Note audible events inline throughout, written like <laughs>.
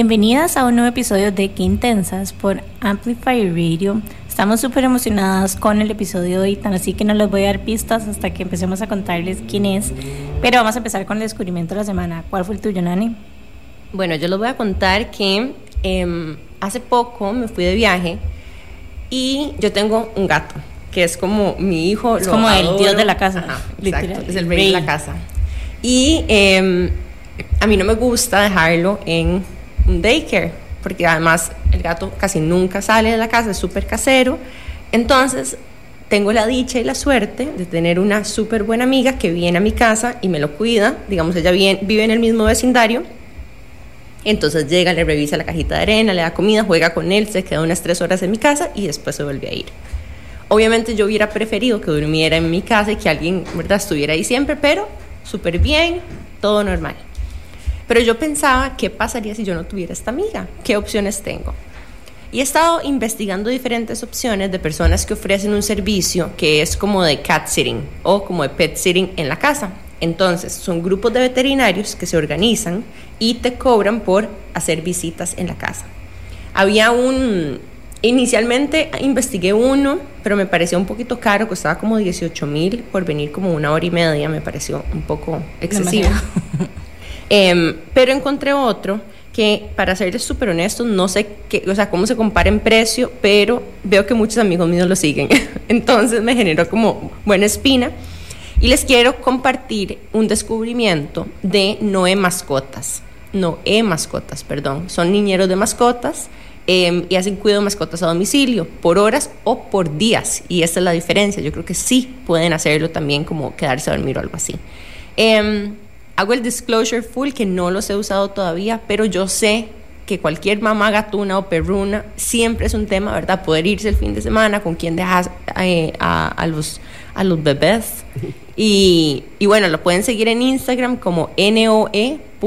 Bienvenidas a un nuevo episodio de Qué Intensas por Amplify Radio. Estamos súper emocionadas con el episodio de hoy, tan así que no les voy a dar pistas hasta que empecemos a contarles quién es. Pero vamos a empezar con el descubrimiento de la semana. ¿Cuál fue el tuyo, Nani? Bueno, yo les voy a contar que em, hace poco me fui de viaje y yo tengo un gato que es como mi hijo. Es como el dios de la casa. exacto, es el rey, de la casa. Y em, a mí no me gusta dejarlo en un daycare, porque además el gato casi nunca sale de la casa, es súper casero. Entonces, tengo la dicha y la suerte de tener una súper buena amiga que viene a mi casa y me lo cuida. Digamos, ella vive en el mismo vecindario. Entonces llega, le revisa la cajita de arena, le da comida, juega con él, se queda unas tres horas en mi casa y después se vuelve a ir. Obviamente yo hubiera preferido que durmiera en mi casa y que alguien, ¿verdad?, estuviera ahí siempre, pero súper bien, todo normal. Pero yo pensaba, ¿qué pasaría si yo no tuviera esta amiga? ¿Qué opciones tengo? Y he estado investigando diferentes opciones de personas que ofrecen un servicio que es como de cat sitting o como de pet sitting en la casa. Entonces, son grupos de veterinarios que se organizan y te cobran por hacer visitas en la casa. Había un... Inicialmente investigué uno, pero me pareció un poquito caro, costaba como 18 mil por venir como una hora y media, me pareció un poco excesivo. <laughs> Em, pero encontré otro que, para serles súper honestos, no sé qué, o sea, cómo se compara en precio, pero veo que muchos amigos míos lo siguen. <laughs> Entonces me generó como buena espina. Y les quiero compartir un descubrimiento de Noé Mascotas. Noé Mascotas, perdón. Son niñeros de mascotas em, y hacen cuidado de mascotas a domicilio por horas o por días. Y esta es la diferencia. Yo creo que sí pueden hacerlo también como quedarse a dormir o algo así. Eh, Hago el disclosure full que no los he usado todavía, pero yo sé que cualquier mamá gatuna o perruna siempre es un tema, ¿verdad? Poder irse el fin de semana, con quién dejas eh, a, los, a los bebés. <laughs> Y, y, bueno, lo pueden seguir en Instagram como noe.mascotas.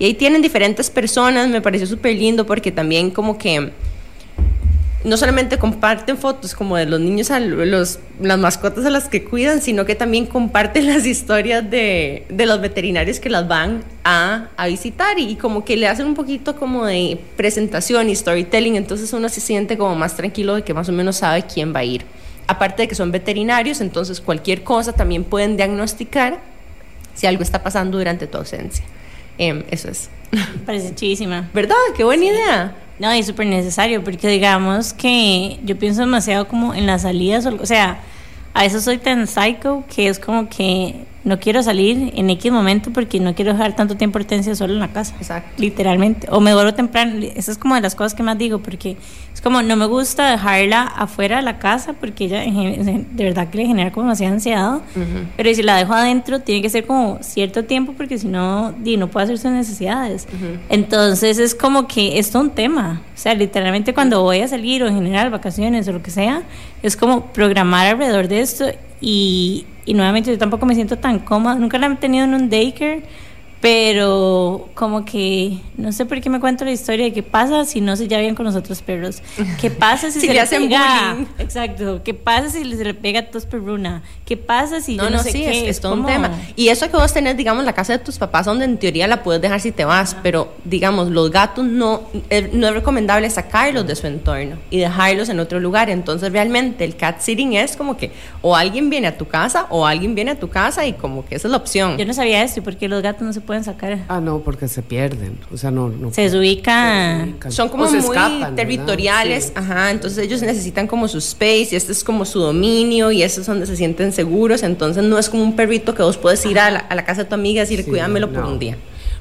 Y ahí tienen diferentes personas, me pareció súper lindo porque también como que no solamente comparten fotos como de los niños, a los, las mascotas a las que cuidan, sino que también comparten <laughs> las historias de, de los veterinarios que las van a, a, visitar y como que le hacen un poquito como de presentación y storytelling, entonces uno se siente como más tranquilo de que más o menos sabe quién va a ir. Aparte de que son veterinarios, entonces cualquier cosa también pueden diagnosticar si algo está pasando durante tu ausencia. Em, eso es. Parece chidísima. ¿Verdad? Qué buena idea. No, y súper necesario, porque digamos que yo pienso demasiado como en las salidas, o sea, a veces soy tan psycho que es como que no quiero salir en X momento porque no quiero dejar tanto tiempo hortensia solo en la casa. Exacto. Literalmente. O me duermo temprano. Esa es como de las cosas que más digo porque es como no me gusta dejarla afuera de la casa porque ella de verdad que le genera como demasiada ansiedad. Pero si la dejo adentro tiene que ser como cierto tiempo porque si no, no puede hacer sus necesidades. Entonces es como que es un tema. O sea, literalmente cuando voy a salir o en general vacaciones o lo que sea, es como programar alrededor de esto y, y nuevamente yo tampoco me siento tan cómoda, nunca la he tenido en un daycare, pero como que no sé por qué me cuento la historia de qué pasa si no se lleva bien con los otros perros. ¿Qué pasa si, <laughs> se le, hacen pega? Bullying. Exacto. ¿Qué pasa si se le pega a tos perruna? ¿Qué pasa si no, no, sé qué? Es, todo un tema. Y eso que vos tenés, digamos, la casa de tus papás, donde en teoría la puedes dejar si te vas, pero digamos, los gatos no, eh, no es recomendable sacarlos de su entorno y dejarlos en otro lugar. Entonces, realmente el cat sitting es como que o alguien viene a tu casa o alguien viene a tu casa y como que esa es la opción. Yo no sabía eso, porque los gatos no se pueden sacar. Ah, no, porque se pierden. O sea, no. no se desubican. Son como muy territoriales. Ajá, entonces ellos necesitan como su space y este es como su dominio y eso es donde se sienten seguros. Entonces no es como un perrito que vos puedes ir a la, casa de tu amiga y decirle, cuídamelo por un día.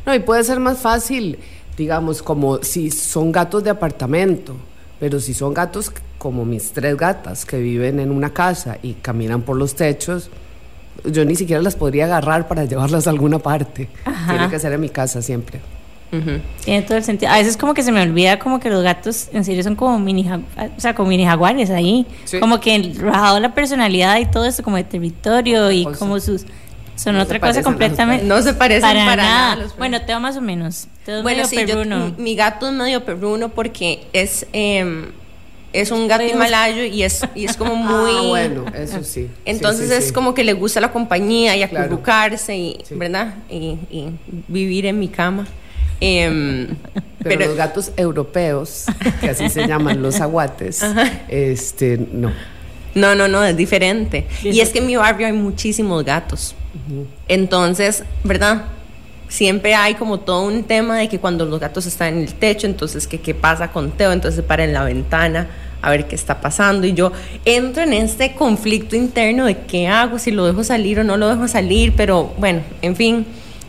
No, y puede ser más fácil, digamos, como si son gatos de apartamento. Pero si son gatos como mis tres gatas que viven en una casa y caminan por los techos, yo ni siquiera las podría agarrar para llevarlas a alguna parte. Tiene que ser en mi casa siempre. Tiene todo el sentido. A veces como que se me olvida como que los gatos en serio son como mini, o sea, como mini jaguares ahí. Como que rajado la personalidad y todo eso como de territorio y como sus... Son otra cosa completamente. No se parecen para, nada. bueno, Teo más o menos. bueno, sí, mi gato es medio perruno porque es... Eh, es un gato himalayo y es, y es como <laughs> ah, muy... Ah, bueno, eso sí. Entonces es como que le gusta la compañía y acurrucarse, y, ¿verdad? Y, vivir en mi cama. Em, pero, los gatos europeos, que así se llaman los <laughs> aguates, este, no. No, no, no, es diferente. Y es que en mi barrio hay muchísimos gatos. Entonces, ¿verdad? siempre hay como todo un tema de que cuando los gatos están en el techo, entonces que qué pasa con Teo, entonces para en la ventana a ver qué está pasando y yo entro en este conflicto interno de qué hago, si lo dejo salir o no lo dejo salir, pero bueno, en fin,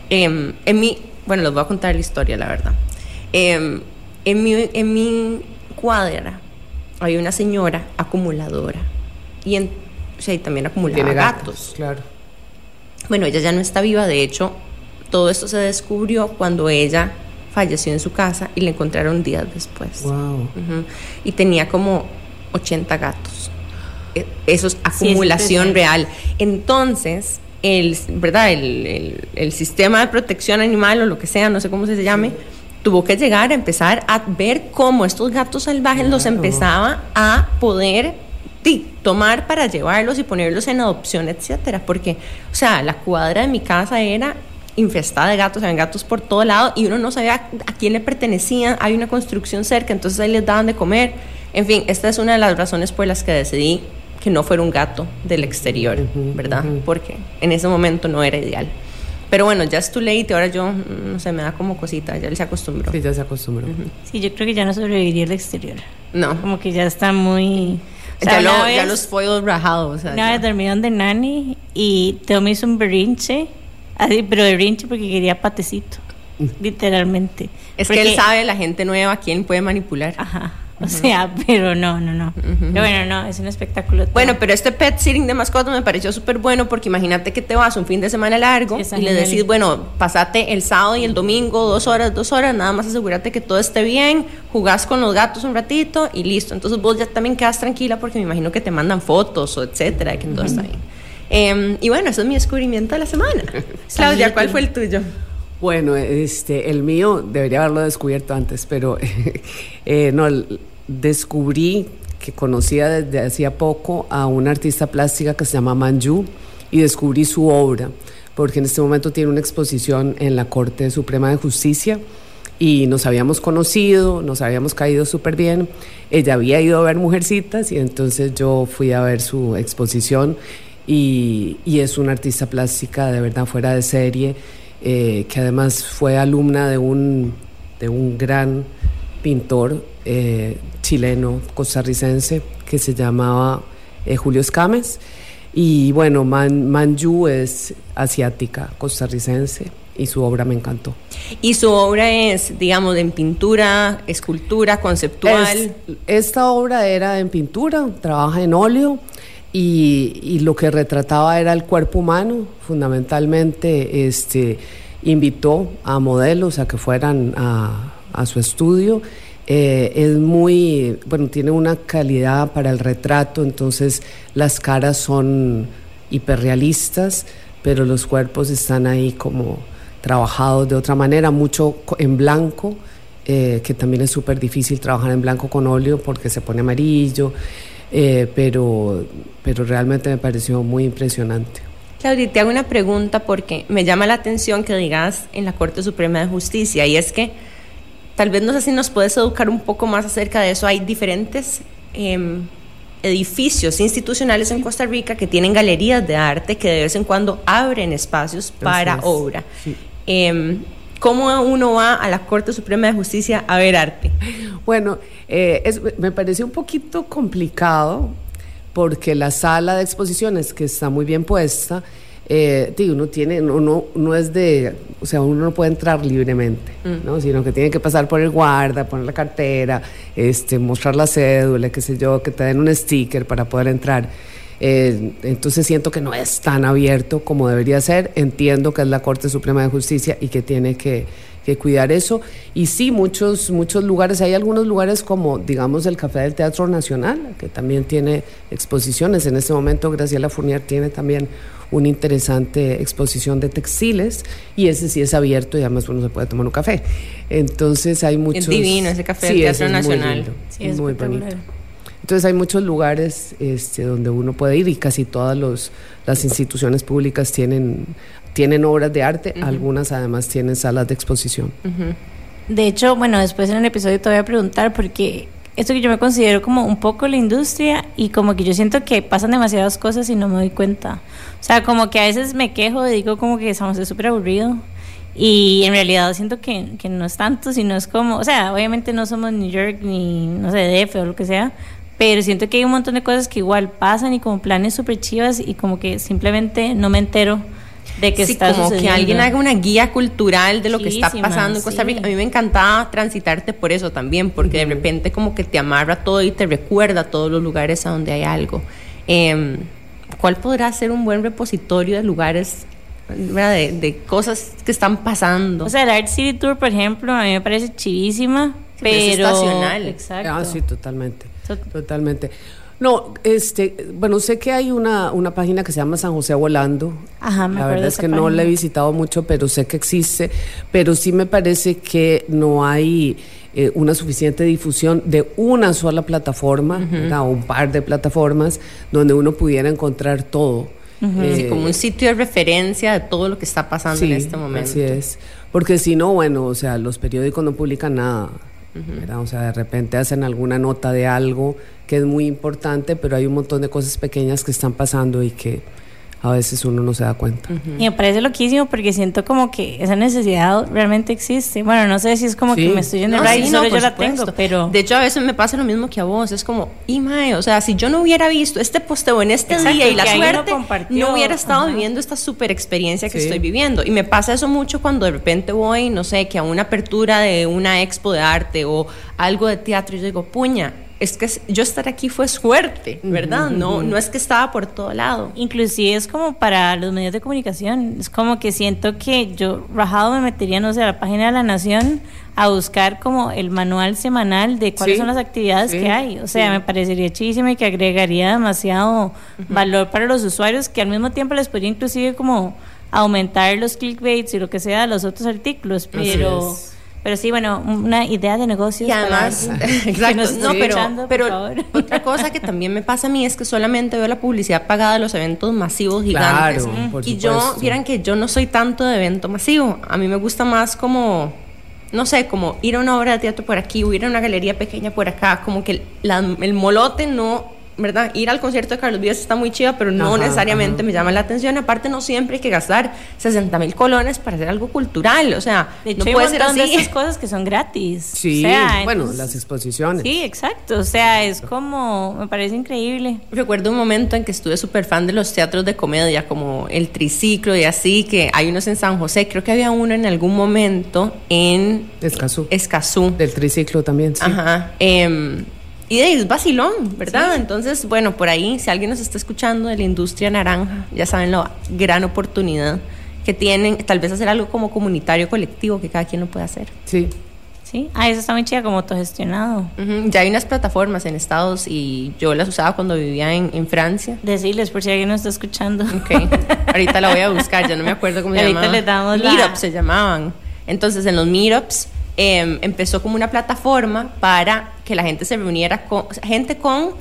em, en mi, bueno, les voy a contar la historia, la verdad. Em, en, mi, en mi cuadra hay una señora acumuladora y, en, o sea, y también acumulaba gatos. Claro. Bueno, ella ya no está viva, de hecho, todo esto se descubrió cuando ella falleció en su casa y la encontraron días después. Wow. Y tenía como 80 gatos. E, eso es acumulación real. Entonces, el, ¿verdad? El, el, sistema de protección animal o lo que sea, no sé cómo se llame, tuvo que llegar a empezar a ver cómo estos gatos salvajes los empezaba a poder tomar para llevarlos y ponerlos en adopción, etcétera. Porque, o sea, la cuadra de mi casa era infestada de gatos, había gatos por todo lado y uno no sabía a quién le pertenecían, hay una construcción cerca, entonces ahí les daban de comer. En fin, esta es una de las razones por las que decidí que no fuera un gato del exterior, ¿verdad? Porque en ese momento no era ideal. Pero bueno, ya es too late, ahora yo, mm, no sé, me da como cosita, ya él se acostumbró. Sí, ya se acostumbró. Sí, yo creo que ya no sobreviviría al exterior. No. Como que ya está muy... ya, los foils rajados. O sea, una vez dormían de nani y Teo me hizo un berrinche Así, pero de brinche porque quería patecito, literalmente. Es que él sabe la gente nueva quién puede manipular. Ajá. O sea, <laughs> pero no, no, no. Pero bueno, no, es un espectáculo. Bueno, pero este pet sitting de mascotas me pareció súper bueno porque imagínate que te vas un fin de semana largo y le decís, bueno, pasate el sábado y el domingo, dos horas, dos horas, nada más asegúrate que todo esté bien, jugás con los gatos un ratito y listo. Entonces vos ya también quedas tranquila porque me imagino que te mandan fotos o etcétera, de que todo está bien. Em, y bueno, eso es mi descubrimiento de la semana. <laughs> Claudia, ¿cuál fue el tuyo? Bueno, este, el mío debería haberlo descubierto antes, pero <laughs> eh, no, descubrí que conocía desde hacía poco a una artista plástica que se llama Manju y descubrí su obra, porque en este momento tiene una exposición en la Corte Suprema de Justicia y nos habíamos conocido, nos habíamos caído súper bien. Ella había ido a ver Mujercitas y entonces yo fui a ver su exposición y, es una artista plástica de verdad fuera de serie, eh, que además fue alumna de un, de un gran pintor eh, chileno, costarricense, que se llamaba eh, Julio Escames. Y bueno, Man, Manju es asiática, costarricense, y su obra me encantó. ¿Y su obra es, digamos, en pintura, escultura, conceptual? esta obra era en pintura, trabaja en óleo y, lo que retrataba era el cuerpo humano, fundamentalmente este, invitó a modelos a que fueran a, su estudio. Eh, es muy, bueno, tiene una calidad para el retrato, entonces las caras son hiperrealistas, pero los cuerpos están ahí como trabajados de otra manera, mucho en blanco, eh, que también es súper difícil trabajar en blanco con óleo porque se pone amarillo. Eh, pero, pero realmente me pareció muy impresionante. Claudia, te hago una pregunta porque me llama la atención que digas en la Corte Suprema de Justicia y es que tal vez no sé si nos puedes educar un poco más acerca de eso. Hay diferentes em, edificios institucionales en Costa Rica que tienen galerías de arte que de vez en cuando abren espacios para obra. Em, ¿Cómo uno va a la Corte Suprema de Justicia a ver arte? Bueno, eh, me parece un poquito complicado porque la sala de exposiciones, que está muy bien puesta, eh, uno tiene, uno no es de, o sea, uno no puede entrar libremente, mm. ¿no? sino que tiene que pasar por el guarda, poner la cartera, este, mostrar la cédula, qué sé yo, que te den un sticker para poder entrar. Eh, entonces siento que no es tan abierto como debería ser. Entiendo que es la Corte Suprema de Justicia y que tiene que, que, cuidar eso. Y sí, muchos, muchos lugares, hay algunos lugares como, digamos, el Café del Teatro Nacional, que también tiene exposiciones. En este momento, Graciela Fournier tiene también una interesante exposición de textiles y ese sí es abierto y además uno se puede tomar un café. Entonces hay muchos... Es divino ese Café del Teatro Nacional. sí, es muy bonito. Entonces hay muchos lugares este, donde uno puede ir y casi todas los, las instituciones públicas tienen, tienen obras de arte, algunas además tienen salas de exposición. De hecho, bueno, después en el episodio te voy a preguntar porque esto que yo me considero como un poco la industria y como que yo siento que pasan demasiadas cosas y no me doy cuenta. O sea, como que a veces me quejo, digo como que estamos súper aburrido y en realidad siento que, que, no es tanto, sino es como, o sea, obviamente no somos New York ni, no sé, DF o lo que sea, pero siento que hay un montón de cosas que igual pasan y como planes súper chivas y como que simplemente no me entero de que sí, está como que alguien haga una guía cultural de lo que está pasando en Costa Rica. A mí me encantaba transitarte por eso también, porque de repente como que te amarra todo y te recuerda todos los lugares a donde hay algo. Eh, ¿Cuál podrá ser un buen repositorio de lugares de, de, cosas que están pasando? O sea, el Art City Tour, por ejemplo, a mí me parece chivísima, pero... Es estacional. Exacto. Ah, sí, totalmente. Totalmente. No, este, bueno, sé que hay una, una página que se llama San José Volando. Ajá, me la verdad es que no la he visitado mucho, pero sé que existe. Pero sí me parece que no hay eh, una suficiente difusión de una sola plataforma, o un par de plataformas, donde uno pudiera encontrar todo. Eh, como un sitio de referencia de todo lo que está pasando en este momento. Así es. Porque si no, bueno, o sea, los periódicos no publican nada. O sea, de repente hacen alguna nota de algo que es muy importante, pero hay un montón de cosas pequeñas que están pasando y que a veces uno no se da cuenta. Y me parece loquísimo porque siento como que esa necesidad realmente existe. Bueno, no sé si es como que me estoy yendo no, sí, solo yo la tengo, pero... De hecho, a veces me pasa lo mismo que a vos. Es como, y mae, o sea, si yo no hubiera visto este posteo en este día y la suerte, no hubiera estado viviendo esta super experiencia que estoy viviendo. Y me pasa eso mucho cuando de repente voy, no sé, que a una apertura de una expo de arte o algo de teatro y yo digo, puña, es que yo estar aquí fue suerte, ¿verdad? No, no es que estaba por todo lado. Inclusive es como para los medios de comunicación, es como que siento que yo rajado me metería, no sé, a la página de la Nación a buscar como el manual semanal de cuáles son las actividades que hay. O sea, me parecería chidísimo y que agregaría demasiado valor para los usuarios que al mismo tiempo les podría inclusive como aumentar los clickbaits y lo que sea de los otros artículos, pero... Pero sí, bueno, una idea de negocios. Y además, <laughs> exacto, no, pero, pero otra cosa que también me pasa a mí es que solamente veo la publicidad pagada de los eventos masivos gigantes. Claro, por y yo, vieran que yo no soy tanto de evento masivo. A mí me gusta más como no sé, como ir a una obra de teatro por aquí o ir a una galería pequeña por acá, como que el molote no ¿verdad? Ir al concierto de Carlos Vives está muy chido, pero no necesariamente me llama la atención. Aparte, no siempre hay que gastar 60 mil colones para hacer algo cultural. O sea, de hecho, no puede ser así. de esas cosas que son gratis. Sí, bueno, las exposiciones. Sí, exacto. O sea, es como, me parece increíble. Recuerdo un momento en que estuve súper fan de los teatros de comedia, como el triciclo y así, que hay unos en San José. Creo que había uno en algún momento en Escazú. Escazú. Del triciclo también, sí. Ajá. Eh, y de es vacilón, ¿verdad? Entonces, bueno, por ahí, si alguien nos está escuchando de la industria naranja, ya saben la gran oportunidad que tienen, tal vez hacer algo como comunitario, colectivo, que cada quien lo puede hacer. Sí. Sí, ah, eso está muy chida, como autogestionado. Ya hay unas plataformas en Estados y yo las usaba cuando vivía en, en Francia. Decirles por si alguien nos está escuchando. Ok, ahorita la voy a buscar, ya no me acuerdo cómo se llamaban. Ahorita le damos Meetups se llamaban. Entonces, en los meetups Em, empezó como una plataforma para que la gente se reuniera con, gente con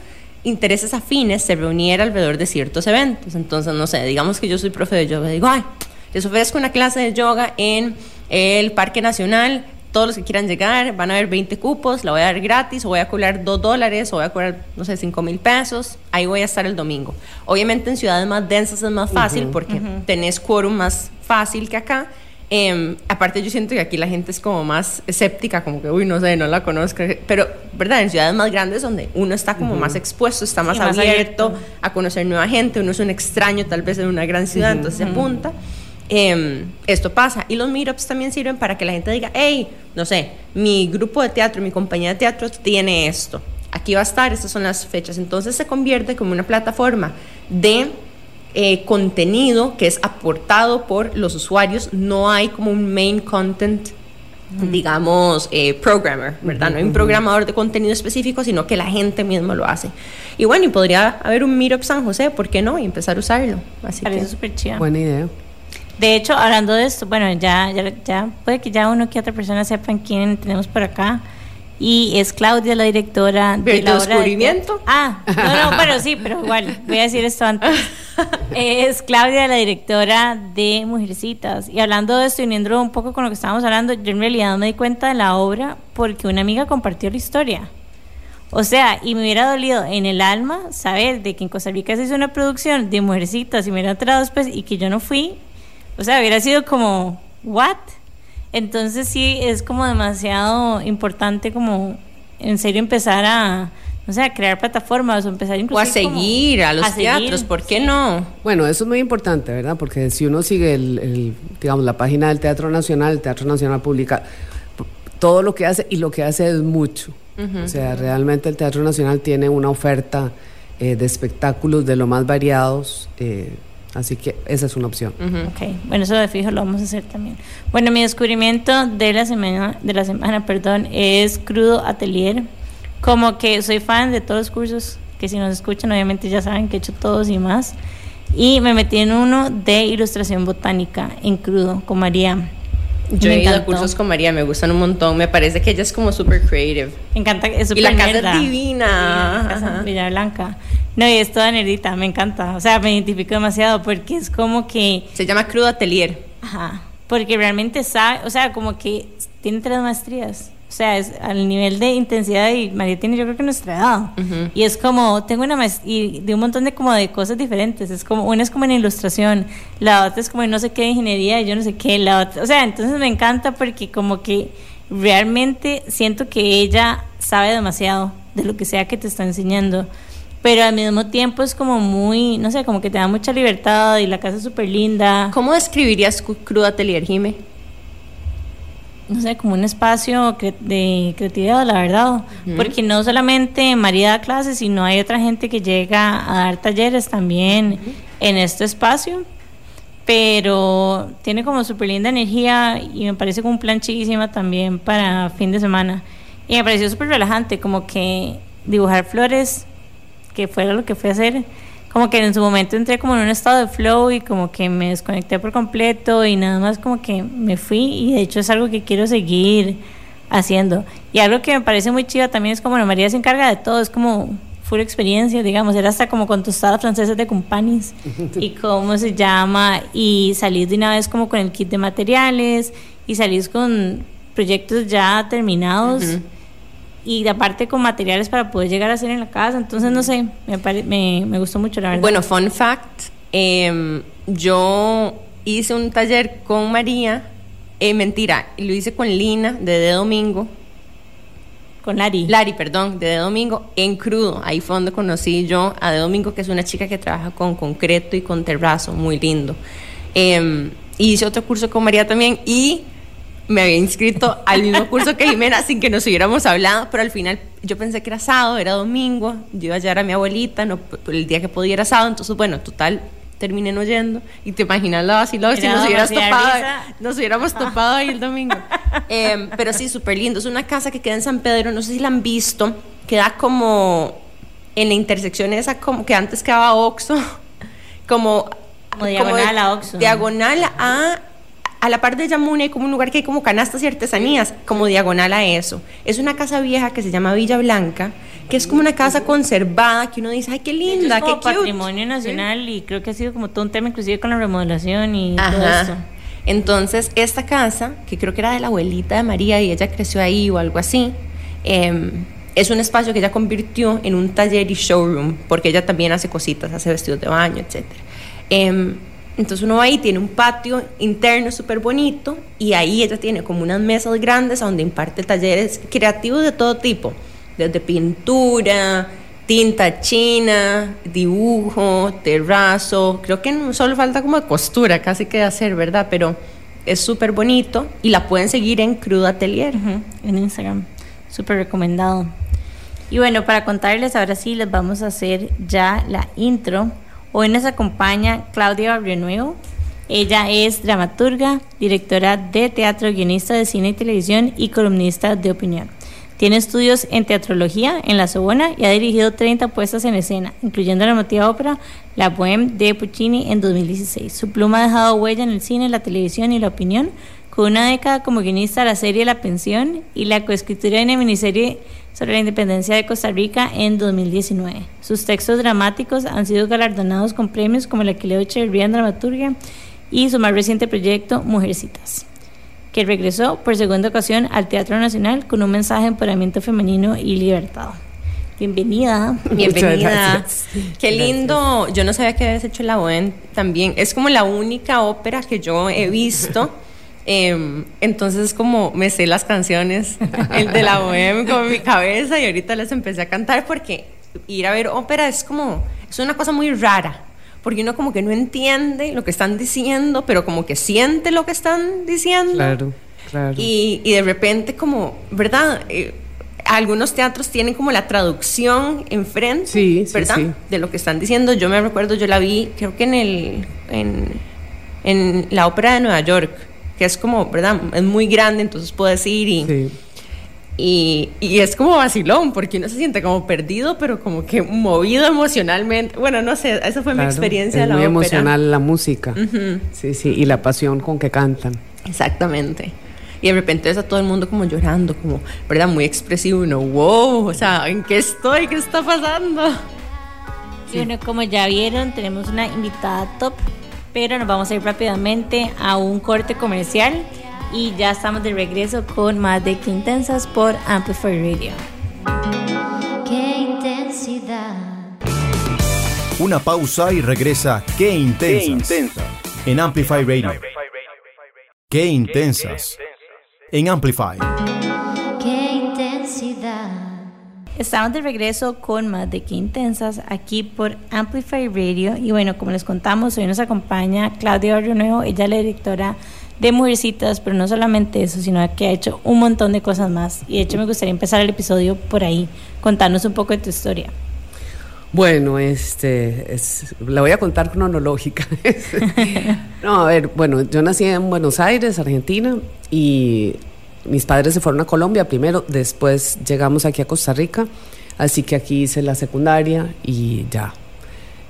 intereses afines se reuniera alrededor de ciertos eventos. Entonces, no sé, digamos que yo soy profe de yoga, digo, ay, les ofrezco una clase de yoga en el Parque Nacional, todos los que quieran llegar, van a haber 20 cupos, la voy a dar gratis, o voy a cobrar 2 dólares, o voy a cobrar, no sé, 5 mil pesos, ahí voy a estar el domingo. Obviamente en ciudades más densas es más fácil porque tenés quórum más fácil que acá, Em, aparte yo siento que aquí la gente es como más escéptica, como que, uy, no sé, no la conozco, pero, ¿verdad? En ciudades más grandes donde uno está como más expuesto, está más, abierto, a conocer nueva gente, uno es un extraño tal vez en una gran ciudad, entonces se apunta. Em, esto pasa. Y los meetups también sirven para que la gente diga, hey, no sé, mi grupo de teatro, mi compañía de teatro tiene esto. Aquí va a estar, estas son las fechas. Entonces se convierte como una plataforma de eh, contenido que es aportado por los usuarios, no hay como un main content digamos, eh, programmer, ¿verdad? No hay un programador de contenido específico, sino que la gente misma lo hace. Y bueno, y podría haber un Meetup San José, ¿por qué no? Y empezar a usarlo. Así Parece súper chido. Buena idea. De hecho, hablando de esto, bueno, ya, ya, ya puede que ya uno que otra persona sepan quién tenemos por acá y es Claudia la directora de la descubrimiento? ah, no, no, pero sí, pero igual, voy a decir esto antes. <laughs> <laughs> Es Claudia la directora de Mujercitas. Y hablando de esto uniendo un poco con lo que estábamos hablando, yo en realidad me di cuenta de la obra porque una amiga compartió la historia. O sea, y me hubiera dolido en el alma saber de que en Costa Rica se hizo una producción de Mujercitas y me hubiera enterado después y que yo no fui. O sea, hubiera sido como, ¿what? Entonces sí, es como demasiado importante como en serio empezar a, no sé, a crear plataformas o empezar incluso... O a seguir a los teatros, ¿por qué no? Bueno, eso es muy importante, ¿verdad? Porque si uno sigue, el, digamos, la página del Teatro Nacional, el Teatro Nacional publica todo lo que hace y lo que hace es mucho. O sea, realmente el Teatro Nacional tiene una oferta eh, de espectáculos de lo más variados. Eh, Así que esa es una opción. Ok, bueno, eso de fijo lo vamos a hacer también. Bueno, mi descubrimiento de la semana, de la semana, perdón, es Crudo Atelier. Como que soy fan de todos los cursos, que si nos escuchan obviamente ya saben que he hecho todos y más. Y me metí en uno de ilustración botánica en crudo con María. Yo he ido a cursos con María, me gustan un montón. Me parece que ella es como súper creative. Me encanta, es Y la casa es divina. Villa Blanca. No, y es toda nerdita, me encanta. O sea, me identifico demasiado porque es como que. Se llama Crudo Atelier. Ajá. Porque realmente sabe, o sea, como que tiene tres maestrías. O sea, es al nivel de intensidad y María tiene yo creo que nuestra edad. Y es como, tengo una maestría de un montón de como de cosas diferentes. Es como, una es como en ilustración, la otra es como en no sé qué ingeniería, yo no sé qué, la otra. O sea, entonces me encanta porque como que realmente siento que ella sabe demasiado de lo que sea que te está enseñando pero al mismo tiempo es como muy, no sé, como que te da mucha libertad y la casa es súper linda. ¿Cómo describirías Crudo Atelier, Jime? No sé, como un espacio de creatividad, la verdad. Porque no solamente María da clases, sino hay otra gente que llega a dar talleres también en este espacio. Pero tiene como súper linda energía y me parece como un plan chiquísima también para fin de semana. Y me pareció súper relajante, como que dibujar flores que fuera lo que fue hacer, como que en su momento entré como en un estado de flow y como que me desconecté por completo y nada más como que me fui y de hecho es algo que quiero seguir haciendo. Y algo que me parece muy chido también es como bueno, María se encarga de todo, es como full experiencia, digamos, era hasta como con tostadas francesas de compañías <laughs> y cómo se llama y salir de una vez como con el kit de materiales y salir con proyectos ya terminados y aparte con materiales para poder llegar a hacer en la casa. Entonces, no sé, me, me, me gustó mucho la verdad. Bueno, fun fact, em, yo hice un taller con María, eh, mentira, lo hice con Lina de De Domingo. Con Lari. Lari, perdón, de De Domingo, en crudo. Ahí fue donde conocí yo a De Domingo, que es una chica que trabaja con concreto y con terrazo, muy lindo. Eh, hice otro curso con María también y me había inscrito al mismo curso que Jimena sin que nos hubiéramos hablado, pero al final yo pensé que era sábado, era domingo, yo iba a llevar a mi abuelita, no, el día que podía era sábado, entonces bueno, total, terminé no yendo y te imaginas la vaciló si nos hubieras topado, nos hubiéramos topado ahí el domingo. Em, pero sí, súper lindo, es una casa que queda en San Pedro, no sé si la han visto, queda como en la intersección esa como que antes quedaba Oxo, <laughs> como, como diagonal a Oxo. Diagonal a a la parte de Yamuna hay como un lugar que hay como canastas y artesanías, como diagonal a eso. Es una casa vieja que se llama Villa Blanca, que es como una casa conservada, que uno dice, ay, qué linda, qué cute. patrimonio nacional y creo que ha sido como todo un tema inclusive con la remodelación y todo eso. Entonces, esta casa, que creo que era de la abuelita de María y ella creció ahí o algo así, em, es un espacio que ella convirtió en un taller y showroom, porque ella también hace cositas, hace vestidos de baño, etc. Entonces uno ahí, tiene un patio interno súper bonito y ahí ella tiene como unas mesas grandes donde imparte talleres creativos de todo tipo, desde pintura, tinta china, dibujo, terrazo, creo que no solo falta como costura casi que hacer, ¿verdad? Pero es súper bonito y la pueden seguir en Cruda Atelier. en Instagram, súper recomendado. Y bueno, para contarles, ahora sí les vamos a hacer ya la intro. Hoy nos acompaña Claudia Renuevo. Ella es dramaturga, directora de teatro, guionista de cine y televisión y columnista de opinión. Tiene estudios en teatrología en la Sorbona y ha dirigido 30 puestas en escena, incluyendo la emotiva ópera La Bohème de Puccini en 2016. Su pluma ha dejado huella en el cine, la televisión y la opinión, con una década como guionista de la serie La Pensión y la coescritura en la miniserie sobre la independencia de Costa Rica en 2019. Sus textos dramáticos han sido galardonados con premios como el Aquileo Echeverría en Dramaturgia y su más reciente proyecto, Mujercitas que regresó por segunda ocasión al Teatro Nacional con un mensaje de empoderamiento femenino y libertad. Bienvenida. Bienvenida. Qué lindo. Yo no sabía que habías hecho la OEN también. Es como la única ópera que yo he visto. <laughs> Em, entonces como me sé las canciones <laughs> el de la OEM con mi cabeza y ahorita les empecé a cantar porque ir a ver ópera es como, es una cosa muy rara porque uno como que no entiende lo que están diciendo, pero como que siente lo que están diciendo. Claro, claro. Y, y de repente como, ¿verdad? Eh, algunos teatros tienen como la traducción enfrente, sí, ¿verdad? Sí. De lo que están diciendo. Yo me recuerdo, yo la vi, creo que en el en, en la ópera de Nueva York, que es como, ¿verdad? Es muy grande, entonces puedes ir y Sí. y, y es como vacilón, porque uno se siente como perdido, pero como que movido emocionalmente. Bueno, no sé, esa fue mi experiencia es de la muy ópera. emocional la música. Sí, sí, y la pasión con que cantan. Exactamente. Y de repente ves a todo el mundo como llorando, como, ¿verdad? Muy expresivo. Uno, wow, o sea, ¿en qué estoy? ¿Qué está pasando? Y bueno, como ya vieron, tenemos una invitada top, pero nos vamos a ir rápidamente a un corte comercial y ya estamos de regreso con más de Que Intensas por Amplify Radio. Qué intensidad. Una pausa y regresa Qué intensas. En Amplify Radio. Qué intensas. En Amplify. Estamos de regreso con más de Que Intensas aquí por Amplify Radio. Y bueno, como les contamos, hoy nos acompaña Claudia Barrio Nuevo. Ella es la directora de Mujercitas, pero no solamente eso, sino que ha hecho un montón de cosas más. Y de hecho, me gustaría empezar el episodio por ahí, contarnos un poco de tu historia. Bueno, este, es- la voy a contar cronológica. <laughs> no, a ver, bueno, yo nací en Buenos Aires, Argentina, y mis padres se fueron a Colombia primero, después llegamos aquí a Costa Rica, así que aquí hice la secundaria y ya,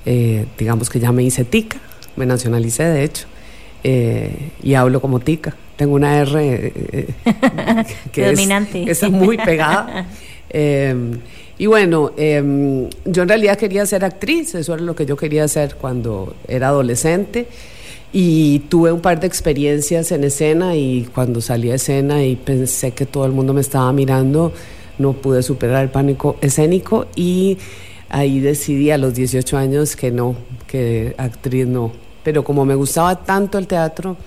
eh, digamos que ya me hice tica, me nacionalicé de hecho, eh, y hablo como tica. Tengo una R eh, que <laughs> es- Dominante. <laughs> está muy pegada. <laughs> Eh, y bueno, eh, yo en realidad quería ser actriz, eso era lo que yo quería hacer cuando era adolescente. Y tuve un par de experiencias en escena y cuando salí a escena y pensé que todo el mundo me estaba mirando, no pude superar el pánico escénico y ahí decidí a los 18 años que no, que actriz no. Pero como me gustaba tanto el teatro,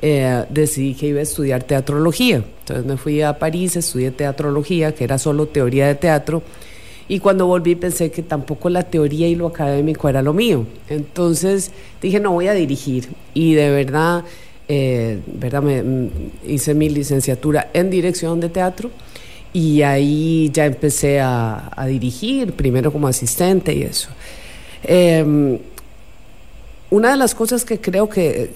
eh, decidí que iba a estudiar teatrología. Entonces me fui a París, estudié teatrología, que era solo teoría de teatro. Y cuando volví pensé que tampoco la teoría y lo académico era lo mío. Entonces dije, no voy a dirigir. Y de verdad, eh, verdad me, mm, hice mi licenciatura en dirección de teatro. Y ahí ya empecé a, dirigir, primero como asistente y eso. Em, una de las cosas que creo que,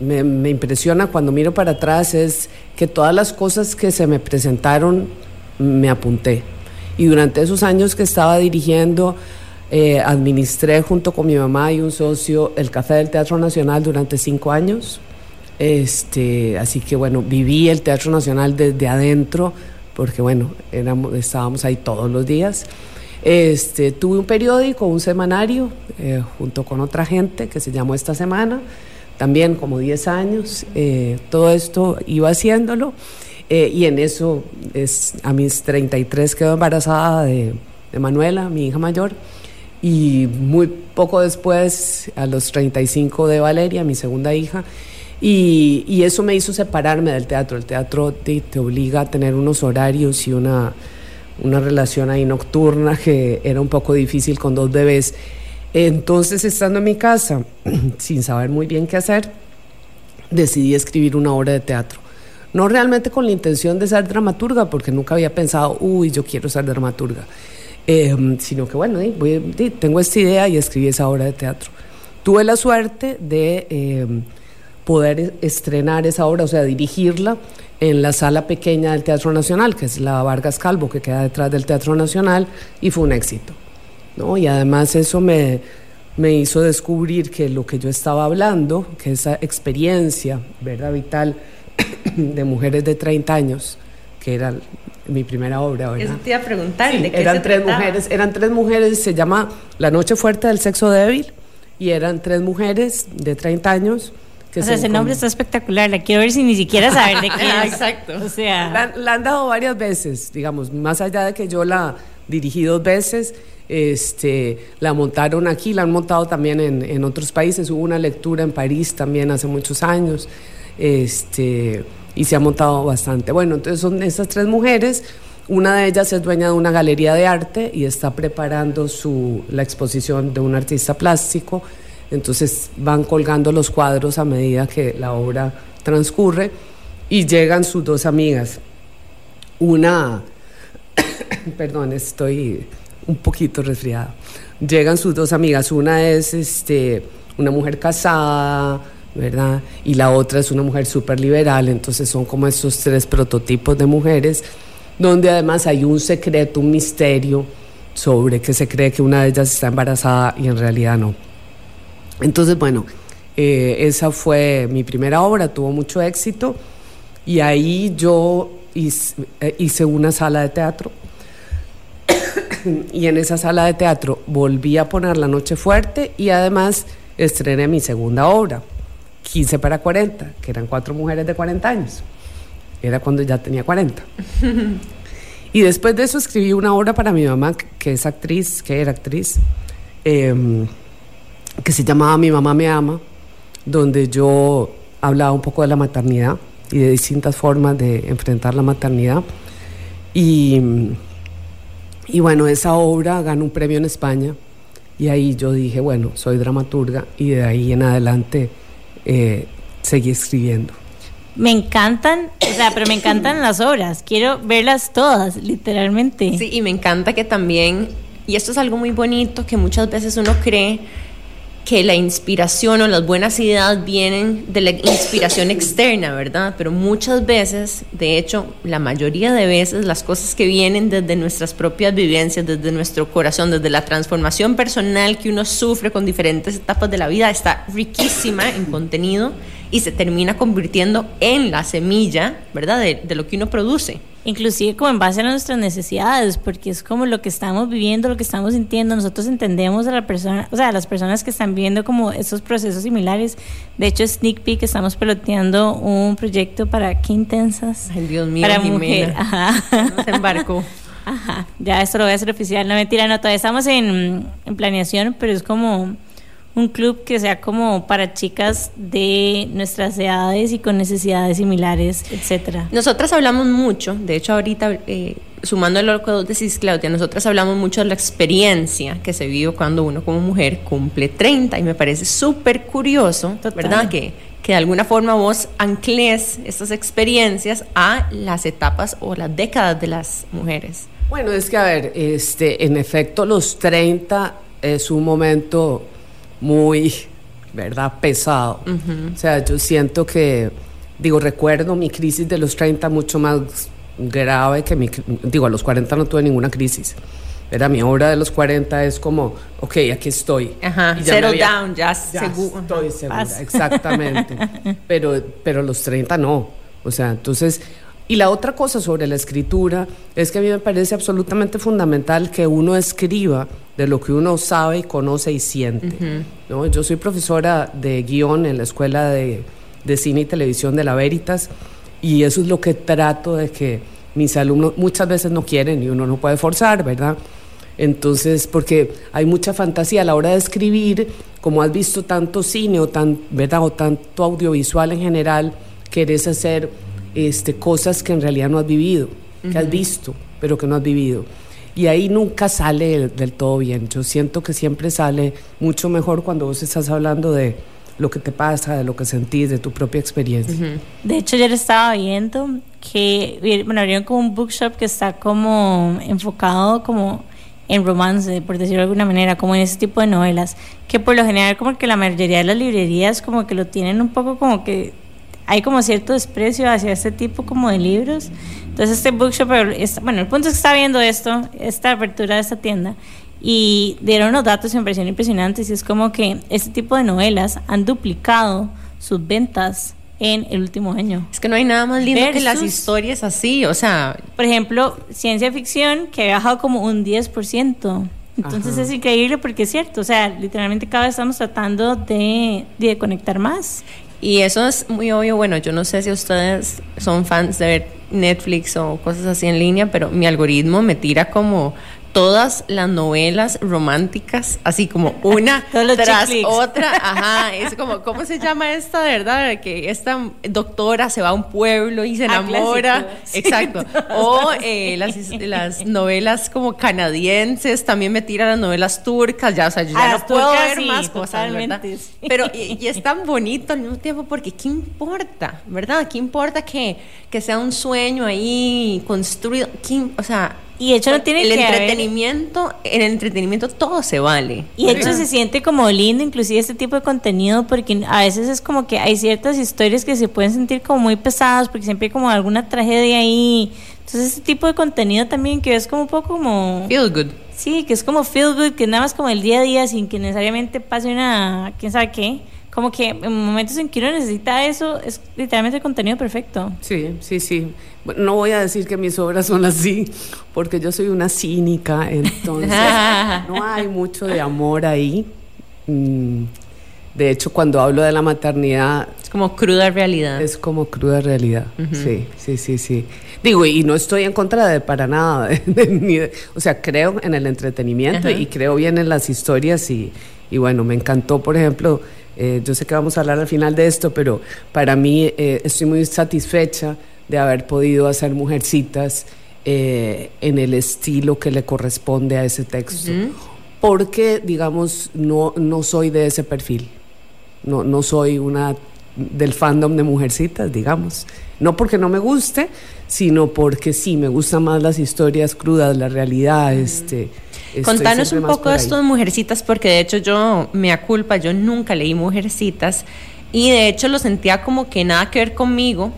me impresiona cuando miro para atrás es que todas las cosas que se me presentaron me apunté. Y durante esos años que estaba dirigiendo, eh, administré junto con mi mamá y un socio el Café del Teatro Nacional durante cinco años. Este, así que bueno, viví el Teatro Nacional desde adentro, porque bueno, éramos, estábamos ahí todos los días. Este, tuve un periódico, un semanario, eh, junto con otra gente que se llamó Esta Semana, también como 10 años. eh, todo esto iba haciéndolo eh, y en eso es, a mis 33 quedó embarazada de, de Manuela, mi hija mayor, y muy poco después, a los 35 de Valeria, mi segunda hija. Y, y eso me hizo separarme del teatro. El teatro te, te obliga a tener unos horarios y una, una relación ahí nocturna que era un poco difícil con dos bebés. Entonces, estando en mi casa, <clears throat> sin saber muy bien qué hacer, decidí escribir una obra de teatro. No realmente con la intención de ser dramaturga, porque nunca había pensado, uy, yo quiero ser dramaturga, Eh, sino que bueno, tengo esta idea y escribí esa obra de teatro. Tuve la suerte de eh, poder estrenar esa obra, o sea, dirigirla en la sala pequeña del Teatro Nacional, que es la Vargas Calvo, que queda detrás del Teatro Nacional, y fue un éxito. ¿no? Y además eso me, me hizo descubrir que lo que yo estaba hablando, que esa experiencia ¿verdad? vital <laughs> de mujeres de 30 años, que era mi primera obra, ¿verdad? Eso te iba a preguntar. ¿de qué eran se tres trataba? mujeres, eran tres mujeres, se llama La Noche Fuerte del Sexo Débil, y eran tres mujeres de 30 años. Que O sea, se ese nombre está espectacular. La quiero ver sin ni siquiera saber de qué <laughs> Ah, es. exacto. O sea, La, la han dado varias veces, digamos, más allá de que yo la dirigí dos veces, este, la montaron aquí, la han montado también en, en otros países. Hubo una lectura en París también hace muchos años, este, y se ha montado bastante. Bueno, entonces son estas tres mujeres. Una de ellas es dueña de una galería de arte y está preparando su, la exposición de un artista plástico. Entonces van colgando los cuadros a medida que la obra transcurre y llegan sus dos amigas. Una, <coughs> perdón, estoy un poquito resfriada. Llegan sus dos amigas. Una es este, una mujer casada, ¿verdad? Y la otra es una mujer súper liberal. Entonces son como estos tres prototipos de mujeres, donde además hay un secreto, un misterio sobre que se cree que una de ellas está embarazada y en realidad no. Entonces, bueno, eh, esa fue mi primera obra, tuvo mucho éxito y ahí yo hice, eh, una sala de teatro <coughs> y en esa sala de teatro volví a poner La Noche Fuerte y además estrené mi segunda obra, 15 para 40, que eran cuatro mujeres de 40 años. Era cuando ya tenía 40. <laughs> Y después de eso escribí una obra para mi mamá, que es actriz, que era actriz, em, que se llamaba Mi mamá me ama, donde yo hablaba un poco de la maternidad y de distintas formas de enfrentar la maternidad. Y, y bueno, esa obra ganó un premio en España y ahí yo dije, bueno, soy dramaturga y de ahí en adelante eh, seguí escribiendo. me encantan, o sea, pero me encantan las obras. Quiero verlas todas, literalmente. Sí, y me encanta que también, y esto es algo muy bonito, que muchas veces uno cree que la inspiración o las buenas ideas vienen de la inspiración externa, ¿verdad? Pero muchas veces, de hecho, la mayoría de veces, las cosas que vienen desde nuestras propias vivencias, desde nuestro corazón, desde la transformación personal que uno sufre con diferentes etapas de la vida, está riquísima en contenido y se termina convirtiendo en la semilla, ¿verdad? De, de lo que uno produce. Inclusive como en base a nuestras necesidades, porque es como lo que estamos viviendo, lo que estamos sintiendo, nosotros entendemos a la persona, o sea, a las personas que están viviendo como esos procesos similares. De hecho, Sneak Peek estamos peloteando un proyecto para qué intensas. Ay, Dios mío, para Jimena. mujer. Ajá. Se embarcó. Ajá, ya esto lo voy a hacer oficial. No, mentira, no, todavía estamos en, en planeación, pero es como un club que sea como para chicas de nuestras edades y con necesidades similares, etcétera. Nosotras hablamos mucho, de hecho ahorita, eh, sumando lo que vos decís, Claudia, nosotras hablamos mucho de la experiencia que se vive cuando uno como mujer cumple 30 y me parece súper curioso, Total. ¿verdad? Que, que de alguna forma vos ancles estas experiencias a las etapas o las décadas de las mujeres. Bueno, es que a ver, este, en efecto, los 30 es un momento muy, ¿verdad?, pesado. O sea, yo siento que, digo, recuerdo mi crisis de los 30 mucho más grave que mi, digo, a los 40 no tuve ninguna crisis. Era mi obra de los 40 es como, ok, aquí estoy. Ajá, Y ya settle había- down, ya, ya seguro. estoy segura, Paz. exactamente. <laughs> pero, pero los 30 no. O sea, entonces, y la otra cosa sobre la escritura es que a mí me parece absolutamente fundamental que uno escriba de lo que uno sabe conoce y siente. ¿no? Yo soy profesora de guion en la Escuela de, de Cine y Televisión de la Veritas y eso es lo que trato de que mis alumnos muchas veces no quieren y uno no puede forzar, ¿verdad? Entonces, porque hay mucha fantasía a la hora de escribir, como has visto tanto cine o, tan, ¿verdad? o tanto audiovisual en general, querés hacer este, cosas que en realidad no has vivido, que has visto, pero que no has vivido. Y ahí nunca sale del, del todo bien. Yo siento que siempre sale mucho mejor cuando vos estás hablando de lo que te pasa, de lo que sentís, de tu propia experiencia. De hecho, ayer estaba viendo que, bueno, abrieron como un bookshop que está como enfocado como en romance, por decirlo de alguna manera, como en ese tipo de novelas, que por lo general como que la mayoría de las librerías como que lo tienen un poco como que hay como cierto desprecio hacia este tipo como de libros. Entonces este bookshop, bueno, el punto es que está viendo esto, esta apertura de esta tienda, y dieron unos datos me parecieron impresionantes, y es como que este tipo de novelas han duplicado sus ventas en el último año. Es que no hay nada más lindo que las historias así, o sea... Por ejemplo, ciencia ficción que ha bajado como un 10%. Entonces es increíble porque es cierto, o sea, literalmente cada vez estamos tratando de, de conectar más. Y eso es muy obvio, bueno, yo no sé si ustedes son fans de ver Netflix o cosas así en línea, pero mi algoritmo me tira como todas las novelas románticas, así como <laughs> una tras otra. <laughs> Ajá, es como, ¿cómo se llama esta, de verdad? Que esta doctora se va a un pueblo y se ah, enamora. Exacto. <laughs> O eh, las, las, novelas como canadienses, también me tiran las novelas turcas, ya, o sea, yo ya no puedo ver más cosas, ¿verdad? Pero, y, es tan bonito al mismo tiempo porque ¿qué importa, verdad? ¿Qué importa que, que sea un sueño ahí construido? o sea, y de hecho no tiene el entretenimiento, en el entretenimiento todo se vale. Y de hecho se siente como lindo inclusive este tipo de contenido porque a veces es como que hay ciertas historias que se pueden sentir como muy pesadas porque siempre hay como alguna tragedia ahí. Entonces este tipo de contenido también que es como un poco como feel good. Sí, que es como feel good, que nada más como el día a día sin que necesariamente pase una quién sabe qué como que en momentos en que uno necesita eso, es literalmente el contenido perfecto. Sí, sí, sí. no voy a decir que mis obras son así, porque yo soy una cínica, <laughs> entonces no hay mucho de amor ahí. Mm, de hecho, cuando hablo de la maternidad... Es como cruda realidad. Es como cruda realidad, sí, sí, sí, sí. Digo, y no estoy en contra de para nada, <laughs> o sea, creo en el entretenimiento y creo bien en las historias y, y bueno, me encantó, por ejemplo eh, yo sé que vamos a hablar al final de esto, pero para mí eh, estoy muy satisfecha de haber podido hacer Mujercitas eh, en el estilo que le corresponde a ese texto. Porque, digamos, no, no soy de ese perfil. No, no soy una del fandom de Mujercitas, digamos. No porque no me guste, sino porque sí, me gustan más las historias crudas, la realidad, este Contanos un poco de esto de Mujercitas, porque de hecho yo, me aculpa, yo nunca leí Mujercitas y de hecho lo sentía como que nada que ver conmigo,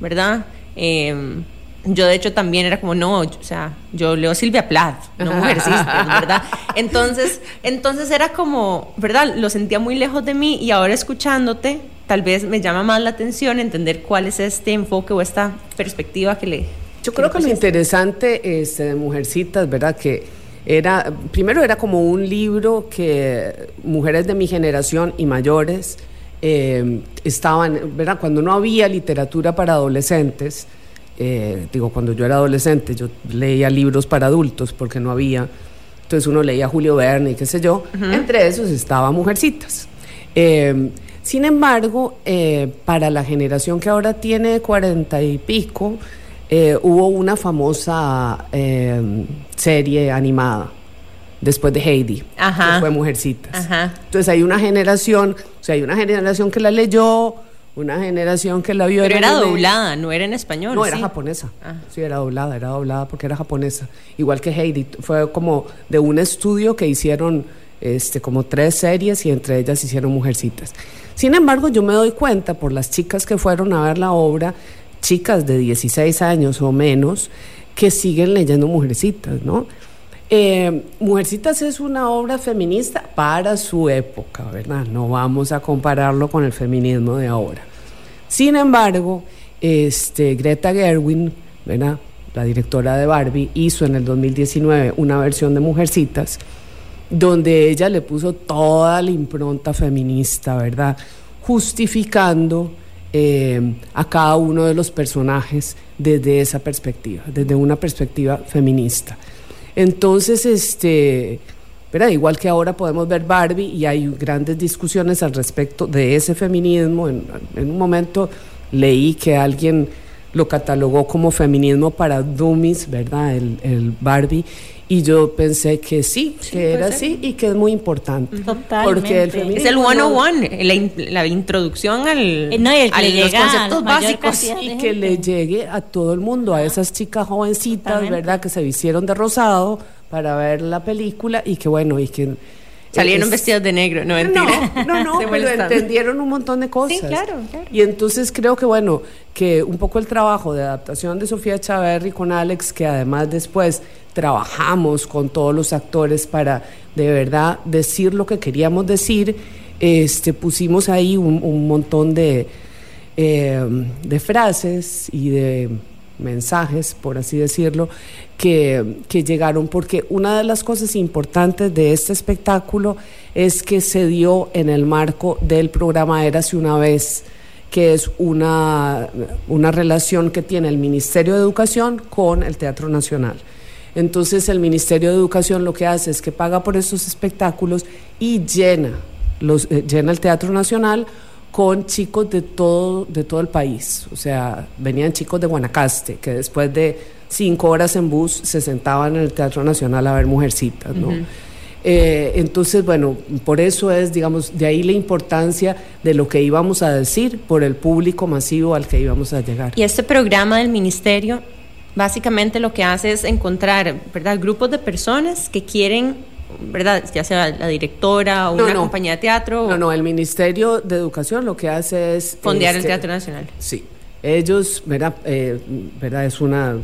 ¿verdad? Em, yo de hecho también era como, no, o sea, yo leo Silvia Plath, no <laughs> Mujercitas, ¿verdad? Entonces, entonces era como, ¿verdad? Lo sentía muy lejos de mí y ahora escuchándote, tal vez me llama más la atención entender cuál es este enfoque o esta perspectiva que le... Yo creo que, lo interesante este, de Mujercitas, ¿verdad? Que era, primero era como un libro que mujeres de mi generación y mayores eh, estaban, ¿verdad? Cuando no había literatura para adolescentes, eh, digo, cuando yo era adolescente, yo leía libros para adultos porque no había. Entonces uno leía Julio Verne y qué sé yo. Entre esos estaba Mujercitas. Eh, sin embargo, para la generación que ahora tiene cuarenta y pico, eh, hubo una famosa eh, serie animada después de Heidi, que fue Mujercitas. Entonces hay una generación, o sea, hay una generación que la leyó, una generación que la vio. Pero era doblada, no era en español. No, era japonesa. Ah. Sí, era doblada, era doblada porque era japonesa. Igual que Heidi, fue como de un estudio que hicieron este, como tres series y entre ellas hicieron Mujercitas. Sin embargo, yo me doy cuenta por las chicas que fueron a ver la obra chicas de 16 años o menos que siguen leyendo Mujercitas, ¿no? Eh, Mujercitas es una obra feminista para su época, ¿verdad? No vamos a compararlo con el feminismo de ahora. Sin embargo, este, Greta Gerwin, ¿verdad? la directora de Barbie, hizo en el 2019 una versión de Mujercitas donde ella le puso toda la impronta feminista, ¿verdad? Justificando eh, a cada uno de los personajes desde esa perspectiva, desde una perspectiva feminista. Entonces, este, ¿verdad? igual que ahora podemos ver Barbie y hay grandes discusiones al respecto de ese feminismo. En, en un momento leí que alguien lo catalogó como feminismo para dummies, ¿verdad? El, el Barbie. Y yo pensé que sí, que era así y que es muy importante. Totalmente. Porque el feminismo Es el no- 101, la, in- la introducción al, Eh, no, y el que a le los conceptos la básicos. y que le llegue a todo el mundo, a esas chicas jovencitas, Totalmente. ¿verdad? Que se vistieron de rosado para ver la película y que bueno, y que... Salieron es- vestidas de negro, no mentira. No, no, <laughs> no, pero entendieron un montón de cosas. Sí, claro, claro. Y entonces creo que, bueno, que un poco el trabajo de adaptación de Sofía Chaverri con Alex, que además después trabajamos con todos los actores para de verdad decir lo que queríamos decir, este, pusimos ahí un, un montón de, eh, de frases y de mensajes, por así decirlo, que, que llegaron, porque una de las cosas importantes de este espectáculo es que se dio en el marco del programa Érase una vez, que es una, una relación que tiene el Ministerio de Educación con el Teatro Nacional. Entonces el Ministerio de Educación lo que hace es que paga por estos espectáculos y llena, los, eh, llena el Teatro Nacional con chicos de todo, de todo el país. O sea, venían chicos de Guanacaste, que después de cinco horas en bus se sentaban en el Teatro Nacional a ver mujercitas, ¿no? Eh, entonces, bueno, por eso es, digamos, de ahí la importancia de lo que íbamos a decir por el público masivo al que íbamos a llegar. Y este programa del ministerio básicamente lo que hace es encontrar, ¿verdad? Grupos de personas que quieren, ¿verdad? Ya sea la directora o No, una no. compañía de teatro No, o no, el Ministerio de Educación lo que hace es... fondear el este, Teatro Nacional. Sí, ellos, ¿verdad? Eh, ¿verdad? Es una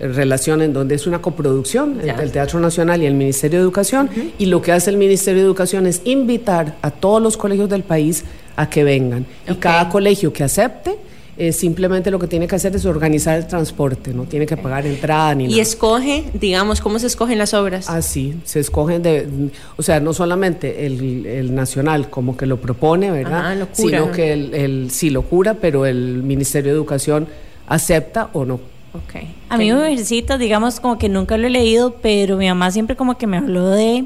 relación en donde es una coproducción Ya. entre el Teatro Nacional y el Ministerio de Educación y lo que hace el Ministerio de Educación es invitar a todos los colegios del país a que vengan y cada colegio que acepte eh, simplemente lo que tiene que hacer es organizar el transporte, no tiene que pagar entrada ni Y nada. escoge, digamos, cómo se escogen las obras. Así, se escogen de, o sea, no solamente el, el nacional como que lo propone, ¿verdad? Cura. Sino que el, el sí lo cura, pero el Ministerio de Educación acepta o no. Ok. A mí Mujercitas, digamos, como que nunca lo he leído, pero mi mamá siempre como que me habló de...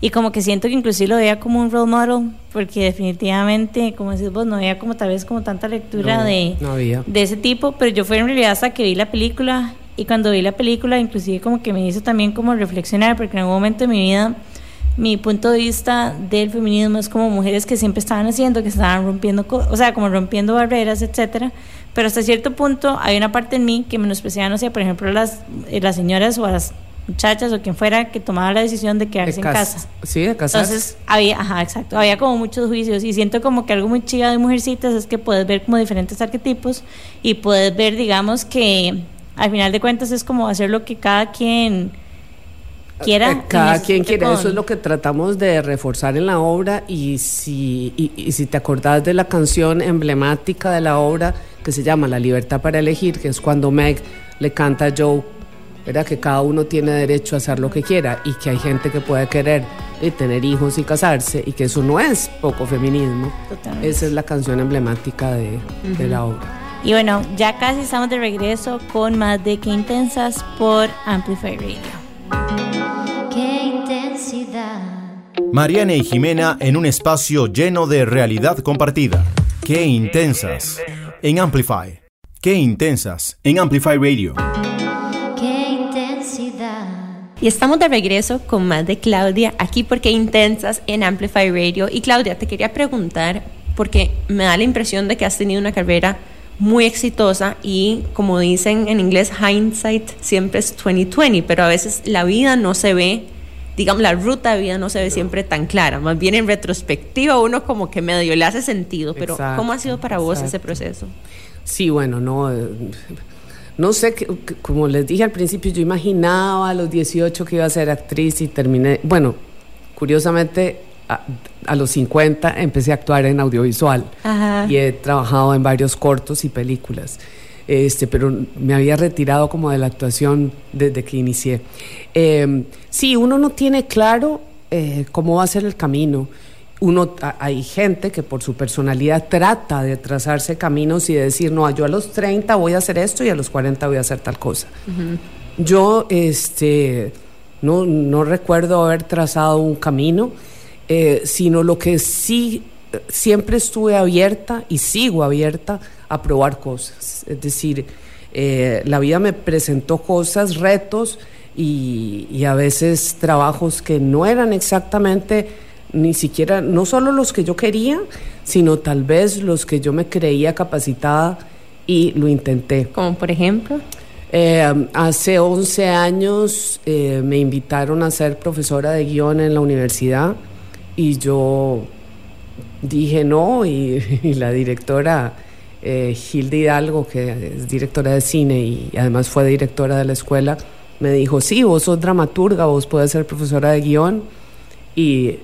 Y como que siento que inclusive lo veía como un role model, porque definitivamente, como decís vos, no había como tal vez como tanta lectura No, de, no de ese tipo, pero yo fue en realidad hasta que vi la película, y cuando vi la película inclusive como que me hizo también como reflexionar, porque en algún momento de mi vida mi punto de vista del feminismo es como mujeres que siempre estaban haciendo, que estaban rompiendo, o sea, como rompiendo barreras, etcétera. Pero hasta cierto punto hay una parte en mí que menospreciaba, no sé, por ejemplo, las, eh, las señoras o las muchachas o quien fuera que tomaba la decisión de quedarse en cas- casa. Sí, de casarse. Entonces, había, ajá, exacto, había como muchos juicios y siento como que algo muy chido de Mujercitas es que puedes ver como diferentes arquetipos y puedes ver, digamos, que al final de cuentas es como hacer lo que cada quien quiera. Eh, Cada quien quiere, con- eso es lo que tratamos de reforzar en la obra y si, y, y si te acordás de la canción emblemática de la obra que se llama La libertad para elegir, que es cuando Meg le canta a Joe, ¿verdad? que cada uno tiene derecho a hacer lo que quiera y que hay gente que puede querer y tener hijos y casarse y que eso no es poco feminismo. Totalmente. Esa es la canción emblemática de, de la obra. Y bueno, ya casi estamos de regreso con más de Que Intensas por Amplify Radio. qué intensidad. Mariana y Jimena en un espacio lleno de realidad compartida. Qué intensas. En Amplify. Qué intensas. En Amplify Radio. Y estamos de regreso con más de Claudia, aquí porque intensas en Amplify Radio. Y Claudia, te quería preguntar, porque me da la impresión de que has tenido una carrera muy exitosa y como dicen en inglés, hindsight siempre es 2020, pero a veces la vida no se ve, digamos, la ruta de vida no se ve siempre tan clara, más bien en retrospectiva uno como que medio le hace sentido, pero Exacto, ¿cómo ha sido para vos ese proceso? Sí, bueno, no. No sé, como les dije al principio, yo imaginaba a los 18 que iba a ser actriz y terminé. Bueno, curiosamente, a, a los 50 empecé a actuar en audiovisual Ajá. y he trabajado en varios cortos y películas. Este, pero me había retirado como de la actuación desde que inicié. Eh, sí, uno no tiene claro eh, cómo va a ser el camino. Uno, hay gente que por su personalidad trata de trazarse caminos y de decir, no, yo a los 30 voy a hacer esto y a los 40 voy a hacer tal cosa. Yo, este, no, no recuerdo haber trazado un camino, eh, sino lo que sí siempre estuve abierta y sigo abierta a probar cosas. Es decir, eh, la vida me presentó cosas, retos y, y, a veces trabajos que no eran exactamente ni siquiera, no solo los que yo quería, sino tal vez los que yo me creía capacitada y lo intenté. Como por ejemplo. Eh, hace 11 años eh, me invitaron a ser profesora de guion en la universidad y yo dije no y, <laughs> y la directora eh, Hilde Hidalgo, que es directora de cine y además fue directora de la escuela, me dijo, sí, vos sos dramaturga, vos puedes ser profesora de guion y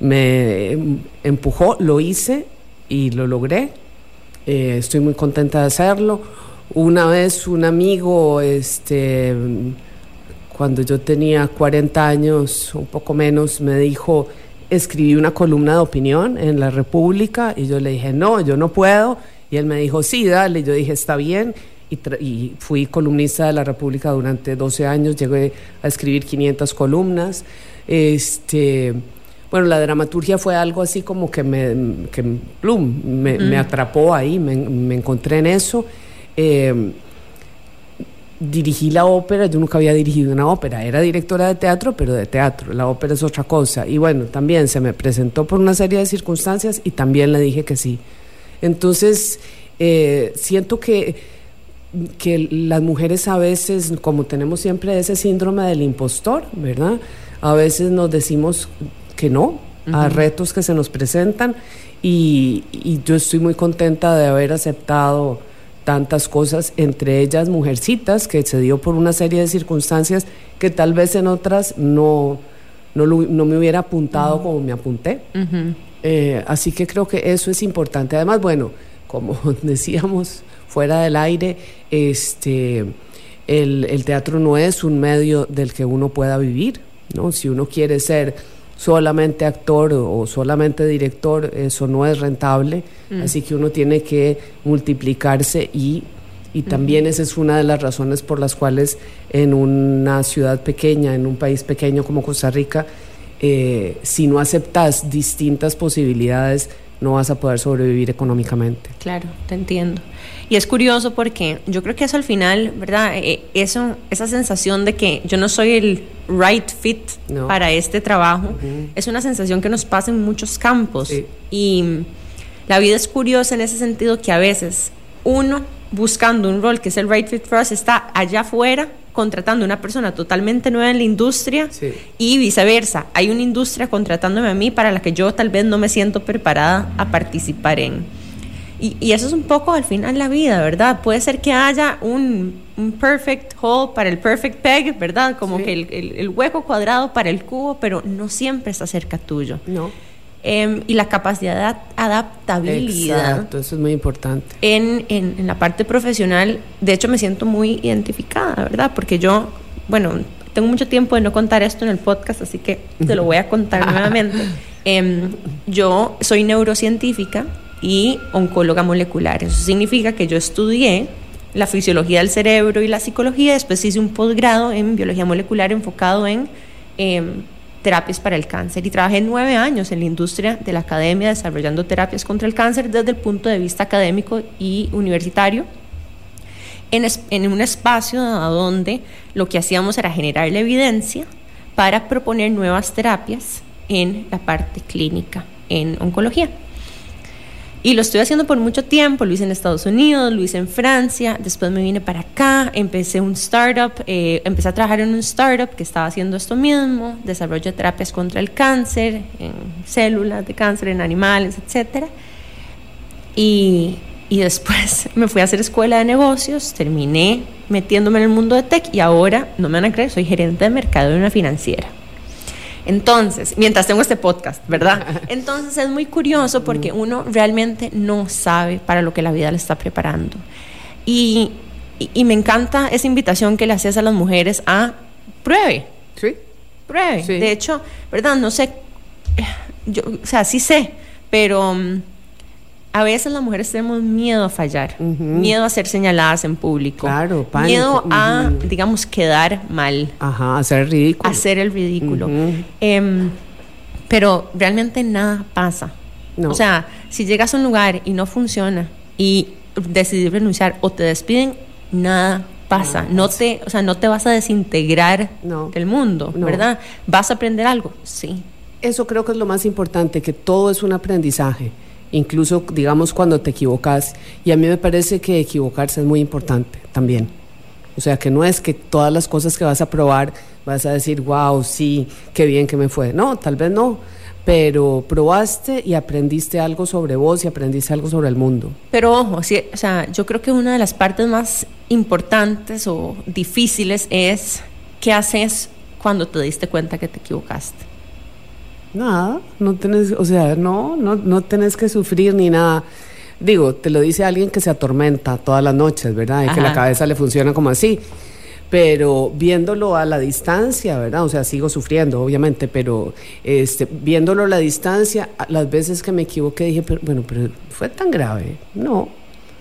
me empujó, lo hice y lo logré. Eh, estoy muy contenta de hacerlo. Una vez un amigo, este, cuando yo tenía 40 años, un poco menos, me dijo, escribí una columna de opinión en la República y yo le dije, no, yo no puedo. Y él me dijo, sí, dale. Yo dije, está bien. Y, y, fui columnista de la República durante 12 años, llegué a escribir 500 columnas. Este, bueno, la dramaturgia fue algo así como que me, que, plum, me, mm. me atrapó ahí, me, me, encontré en eso. Eh, dirigí la ópera, yo nunca había dirigido una ópera, era directora de teatro, pero de teatro, la ópera es otra cosa. Y bueno, también se me presentó por una serie de circunstancias y también le dije que sí. Entonces, eh, siento que, que las mujeres a veces, como tenemos siempre ese síndrome del impostor, ¿verdad? A veces nos decimos que no uh -huh. a retos que se nos presentan y, y, yo estoy muy contenta de haber aceptado tantas cosas, entre ellas Mujercitas, que se dio por una serie de circunstancias que tal vez en otras no, no, lo, no me hubiera apuntado uh -huh. como me apunté. Uh -huh. eh, así que creo que eso es importante. Además, bueno, como <laughs> decíamos fuera del aire, este, el, el teatro no es un medio del que uno pueda vivir. ¿no? Si uno quiere ser solamente actor o solamente director, eso no es rentable, mm. así que uno tiene que multiplicarse y, y también mm. esa es una de las razones por las cuales en una ciudad pequeña, en un país pequeño como Costa Rica, eh, si no aceptas distintas posibilidades, no vas a poder sobrevivir económicamente. Claro, te entiendo. Y es curioso porque yo creo que eso al final, ¿verdad? Eh, eso, esa sensación de que yo no soy el right fit no. para este trabajo, uh -huh. es una sensación que nos pasa en muchos campos. Sí. Y la vida es curiosa en ese sentido que a veces uno buscando un rol que es el right fit for us está allá afuera contratando a una persona totalmente nueva en la industria sí. y viceversa. Hay una industria contratándome a mí para la que yo tal vez no me siento preparada a participar en. Y, y, eso es un poco al final la vida, ¿verdad? Puede ser que haya un, un perfect hole para el perfect peg, ¿verdad? Como sí. que el, el, el, hueco cuadrado para el cubo, pero no siempre está cerca tuyo. No. Eh, y la capacidad de adaptabilidad. Exacto, eso es muy importante. En, en, en, la parte profesional, de hecho me siento muy identificada, ¿verdad? Porque yo, bueno, tengo mucho tiempo de no contar esto en el podcast, así que te lo voy a contar <laughs> nuevamente. Eh, yo soy neurocientífica y oncóloga molecular. Eso significa que yo estudié la fisiología del cerebro y la psicología, después hice un posgrado en biología molecular enfocado en eh, terapias para el cáncer y trabajé nueve años en la industria de la academia desarrollando terapias contra el cáncer desde el punto de vista académico y universitario. En, en un espacio donde lo que hacíamos era generar la evidencia para proponer nuevas terapias en la parte clínica en oncología. Y lo estoy haciendo por mucho tiempo, lo hice en Estados Unidos, lo hice en Francia, después me vine para acá, empecé un startup, eh, empecé a trabajar en un startup que estaba haciendo esto mismo, desarrollo de terapias contra el cáncer, en células de cáncer, en animales, etc. Y, y después <laughs> me fui a hacer escuela de negocios, terminé metiéndome en el mundo de tech y ahora, no me van a creer, soy gerente de mercado de una financiera. Entonces, mientras tengo este podcast, ¿verdad? <laughs> Entonces es muy curioso porque uno realmente no sabe para lo que la vida le está preparando. Y, y, y me encanta esa invitación que le haces a las mujeres a pruebe. Sí. Pruebe. Sí. De hecho, ¿verdad? No sé, yo, o sea, sí sé, pero um, a veces las mujeres tenemos miedo a fallar, miedo a ser señaladas en público, Claro, pánico, miedo a, digamos, quedar mal, Ajá, hacer ridículo. hacer el ridículo. Pero realmente nada pasa. No. O sea, si llegas a un lugar y no funciona y decidís renunciar o te despiden, nada pasa. No te, o sea, no te vas a desintegrar No. del mundo. ¿verdad? ¿Vas a aprender algo? Sí. Eso creo que es lo más importante, que todo es un aprendizaje, incluso digamos cuando te equivocas. Y a mí me parece que equivocarse es muy importante también. O sea, que no es que todas las cosas que vas a probar vas a decir, wow, sí, qué bien que me fue. No, tal vez no, pero probaste y aprendiste algo sobre vos y aprendiste algo sobre el mundo. Pero ojo, o sea, yo creo que una de las partes más importantes o difíciles es qué haces cuando te diste cuenta que te equivocaste. Nada, no tenés, o sea, no, no, no tenés que sufrir ni nada. Digo, te lo dice alguien que se atormenta todas las noches, ¿verdad? Y que la cabeza le funciona como así. Pero viéndolo a la distancia, ¿verdad? O sea, sigo sufriendo, obviamente, pero este, viéndolo a la distancia, las veces que me equivoqué dije, pero, bueno, pero fue tan grave. No,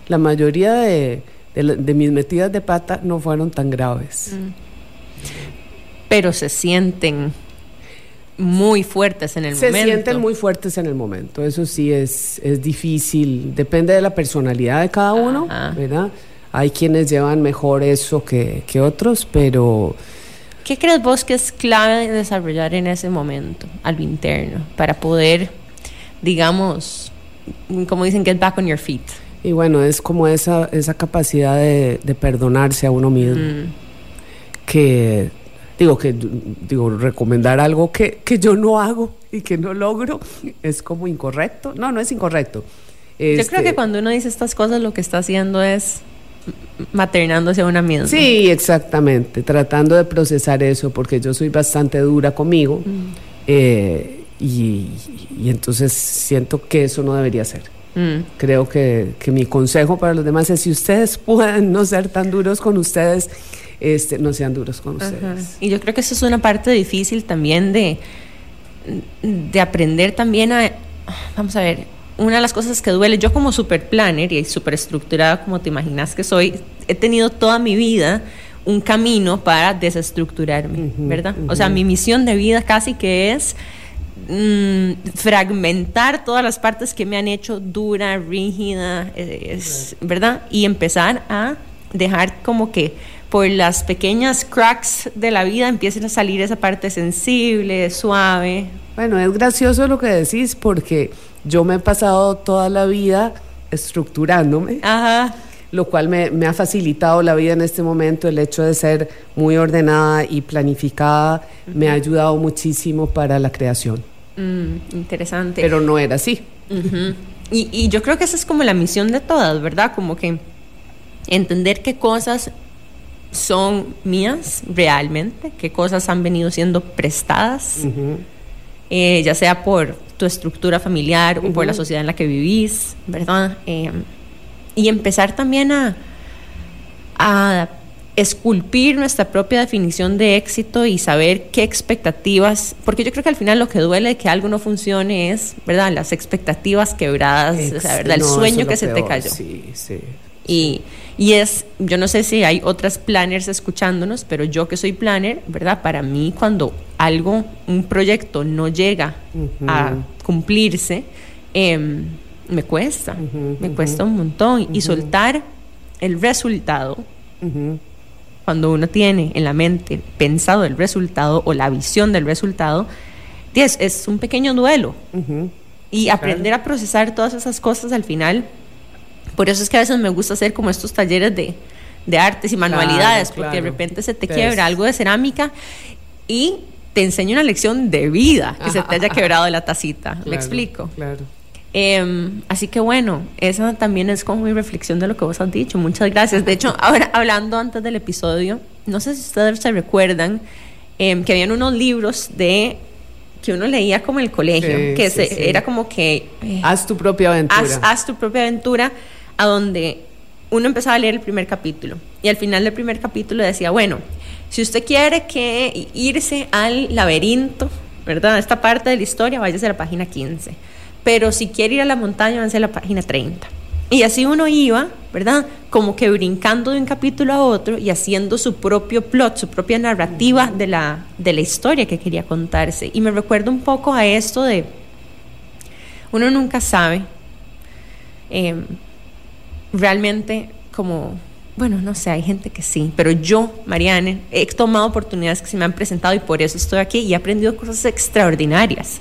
la mayoría de, de mis metidas de pata no fueron tan graves. Pero se sienten muy fuertes en el Se momento. sienten muy fuertes en el momento, eso sí es, es difícil, depende de la personalidad de cada uno, Ajá. ¿verdad? Hay quienes llevan mejor eso que, que otros, pero ¿Qué crees vos que es clave de desarrollar en ese momento, a lo interno, para poder, digamos, como dicen, get back on your feet? y bueno, es como esa, esa capacidad de, de perdonarse a uno mismo, Mm. que digo que digo recomendar algo que, que yo no hago y que no logro es como incorrecto. No, no es incorrecto. Yo creo Este, que cuando uno dice estas cosas, lo que está haciendo es maternándose a una misma. Sí, exactamente, tratando de procesar eso, porque yo soy bastante dura conmigo eh, y, y entonces siento que eso no debería ser. Mm. Creo que, que mi consejo para los demás es si ustedes pueden no ser tan duros con ustedes, este, no sean duros con Ajá. ustedes. Y yo creo que eso es una parte difícil también de, de aprender también a, vamos a ver, una de las cosas que duele, yo como super planner y super estructurada como te imaginas que soy, he tenido toda mi vida un camino para desestructurarme, ¿verdad? O sea, mi misión de vida casi que es mm, fragmentar todas las partes que me han hecho dura, rígida, es- ¿verdad? Y empezar a dejar como que por las pequeñas cracks de la vida empiecen a salir esa parte sensible, suave. Bueno, es gracioso lo que decís porque yo me he pasado toda la vida estructurándome. Ajá. lo cual me, me ha facilitado la vida en este momento. El hecho de ser muy ordenada y planificada me ha ayudado muchísimo para la creación. Mm, interesante. Pero no era así. Y, y yo creo que esa es como la misión de todas, ¿verdad? Como que entender qué cosas son mías realmente, qué cosas han venido siendo prestadas, eh, ya sea por tu estructura familiar o por la sociedad en la que vivís, ¿verdad? Eh, y empezar también a, a esculpir nuestra propia definición de éxito y saber qué expectativas, porque yo creo que al final lo que duele de que algo no funcione es, ¿verdad? Las expectativas quebradas, o sea, ¿verdad? El No, sueño que se te cayó. Sí, sí. Y, y es, yo no sé si hay otras planners escuchándonos, pero yo que soy planner, ¿verdad? Para mí cuando algo, un proyecto no llega a cumplirse, em, me cuesta, me cuesta un montón. Y soltar el resultado, cuando uno tiene en la mente pensado el resultado o la visión del resultado, es, es un pequeño duelo. Y aprender a procesar todas esas cosas al final. Por eso es que a veces me gusta hacer como estos talleres de, de artes y manualidades, Claro, porque de repente se te Te quiebra algo de cerámica y te enseño una lección de vida que se te haya <laughs> quebrado la tacita. ¿Me Claro, explico? Claro. Em, así que bueno, esa también es como mi reflexión de lo que vos has dicho. Muchas gracias. De hecho, ahora hablando antes del episodio, no sé si ustedes se recuerdan em, que habían unos libros de que uno leía como en el colegio, Sí, que sí, se- sí. era como que eh, Haz tu propia aventura. haz, haz tu propia aventura, a donde uno empezaba a leer el primer capítulo y al final del primer capítulo decía, bueno, si usted quiere que irse al laberinto, ¿verdad? Esta parte de la historia, váyase a la página 15. pero si quiere ir a la montaña, avance a la página 30. Y así uno iba, ¿verdad? Como que brincando de un capítulo a otro y haciendo su propio plot, su propia narrativa de la, de la historia que quería contarse. Y me recuerdo un poco a esto de, uno nunca sabe em, realmente como, bueno, no sé, hay gente que sí, pero yo, Mariane, he tomado oportunidades que se me han presentado y por eso estoy aquí y he aprendido cosas extraordinarias.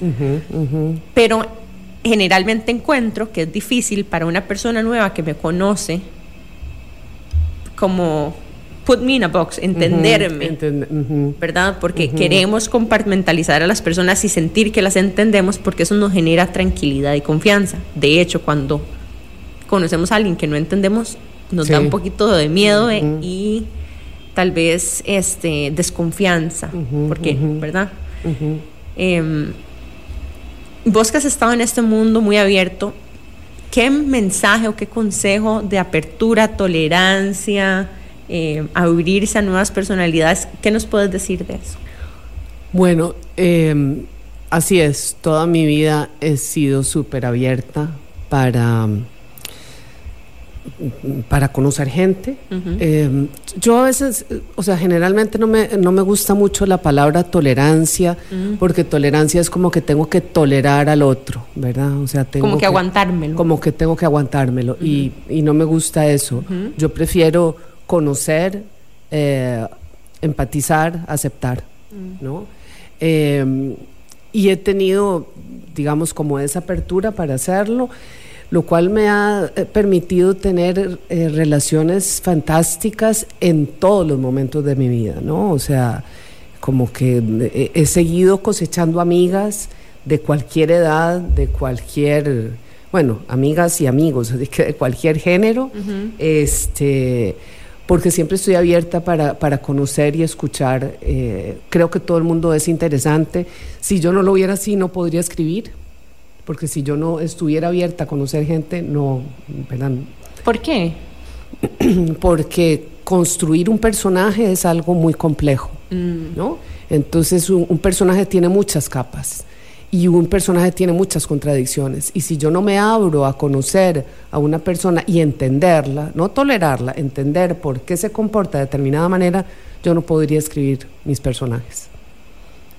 Pero generalmente encuentro que es difícil para una persona nueva que me conoce como put me in a box, entenderme, ¿verdad? Porque queremos compartimentalizar a las personas y sentir que las entendemos porque eso nos genera tranquilidad y confianza. De hecho, cuando conocemos a alguien que no entendemos, nos da un poquito de miedo eh, y tal vez este desconfianza, porque, ¿verdad? vos que has estado en este mundo muy abierto, ¿qué mensaje o qué consejo de apertura, tolerancia, eh, abrirse a nuevas personalidades, qué nos puedes decir de eso? Bueno, em, así es, toda mi vida he sido súper abierta para para conocer gente. Eh, yo a veces, o sea, generalmente no me, no me gusta mucho la palabra tolerancia, porque tolerancia es como que tengo que tolerar al otro, ¿verdad? O sea, tengo como que, aguantármelo. Como que tengo que aguantármelo, y, y, no me gusta eso. Yo prefiero conocer, eh, empatizar, aceptar, ¿no? Eh, y he tenido, digamos, como esa apertura para hacerlo lo cual me ha eh, permitido tener eh, relaciones fantásticas en todos los momentos de mi vida, ¿no? O sea, como que eh, he seguido cosechando amigas de cualquier edad, de cualquier, bueno, amigas y amigos, <laughs> de cualquier género, este, porque siempre estoy abierta para, para conocer y escuchar. creo que todo el mundo es interesante. Si yo no lo hubiera así, no podría escribir porque si yo no estuviera abierta a conocer gente, no, ¿verdad? ¿Por qué? <clears throat> porque construir un personaje es algo muy complejo, mm. ¿no? Entonces un, personaje tiene muchas capas y un personaje tiene muchas contradicciones. Y si yo no me abro a conocer a una persona y entenderla, no tolerarla, entender por qué se comporta de determinada manera, yo no podría escribir mis personajes.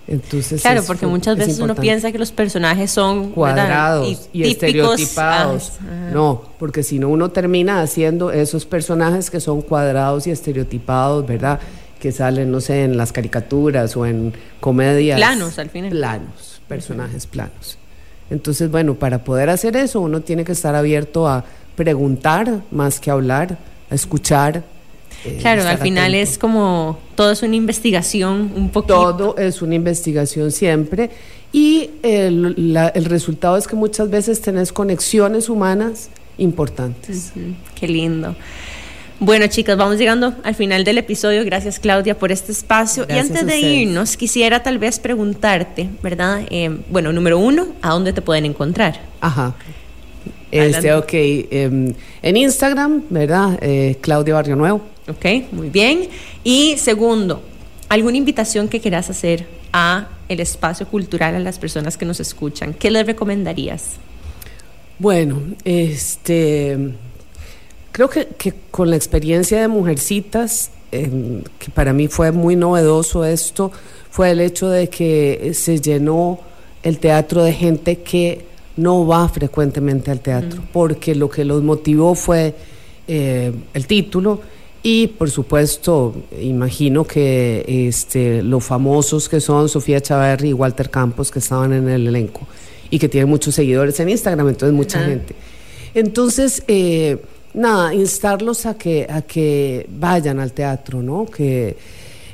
Entonces claro, porque muchas veces uno piensa que los personajes son cuadrados y, estereotipados. No, porque si no uno termina haciendo esos personajes que son cuadrados y estereotipados, ¿verdad? Que salen, no sé, en las caricaturas o en comedias. Planos, al final. Planos, personajes planos. Entonces, bueno, para poder hacer eso uno tiene que estar abierto a preguntar más que hablar, a escuchar, claro, al final es como todo es una investigación un poquito. Todo es una investigación siempre y el, resultado es que muchas veces tenés conexiones humanas importantes. Qué lindo. Bueno, chicas, vamos llegando al final del episodio. Gracias, Claudia, por este espacio. y antes de irnos, quisiera tal vez preguntarte, ¿verdad? Eh, bueno, número uno, ¿a dónde te pueden encontrar? Ajá. Este, ok, em, en Instagram, ¿verdad? Eh, Claudia Barrio Nuevo. Ok, muy bien. Y segundo, ¿alguna invitación que quieras hacer a el espacio cultural a las personas que nos escuchan? ¿Qué les recomendarías? Bueno, este, creo que, con la experiencia de Mujercitas, em, que para mí fue muy novedoso esto, fue el hecho de que se llenó el teatro de gente que no va frecuentemente al teatro, porque lo que los motivó fue eh, el título y por supuesto imagino que este, los famosos que son Sofía Chaverri y Walter Campos que estaban en el elenco y que tienen muchos seguidores en Instagram, entonces mucha gente. Entonces, eh, nada, instarlos a que, a que vayan al teatro, ¿no? Que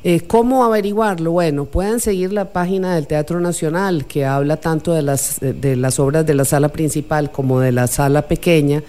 eh, ¿Cómo averiguarlo? Bueno, pueden seguir la página del Teatro Nacional, que habla tanto de las, de las obras de la sala principal como de la sala pequeña,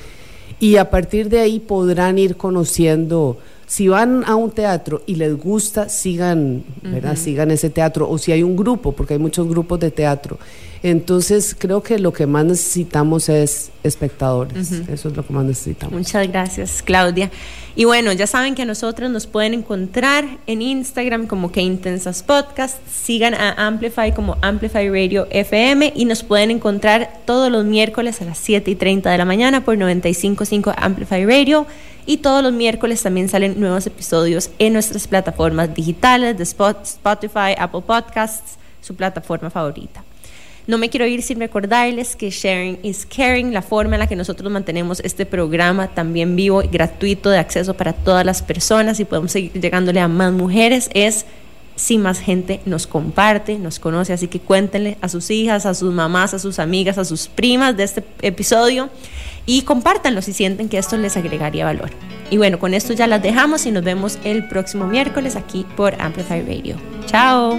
y a partir de ahí podrán ir conociendo si van a un teatro y les gusta, sigan, ¿verdad? Sigan ese teatro. O si hay un grupo, porque hay muchos grupos de teatro. Entonces, creo que lo que más necesitamos es espectadores. Eso es lo que más necesitamos. Muchas gracias, Claudia. Y bueno, ya saben que a nosotros nos pueden encontrar en Instagram como que Intensas Podcast. Sigan a Amplify como Amplify Radio FM y nos pueden encontrar todos los miércoles a las 7 y 30 de la mañana por 95.5 Amplify Radio. Y todos los miércoles también salen nuevos episodios en nuestras plataformas digitales de Spotify, Apple Podcasts, su plataforma favorita. No me quiero ir sin recordarles que sharing is caring, la forma en la que nosotros mantenemos este programa también vivo y gratuito de acceso para todas las personas y podemos seguir llegándole a más mujeres es si más gente nos comparte, nos conoce, así que cuéntenle a sus hijas, a sus mamás, a sus amigas, a sus primas de este episodio y compártanlo si sienten que esto les agregaría valor. Y bueno, con esto ya las dejamos y nos vemos el próximo miércoles aquí por Amplify Radio. Chao.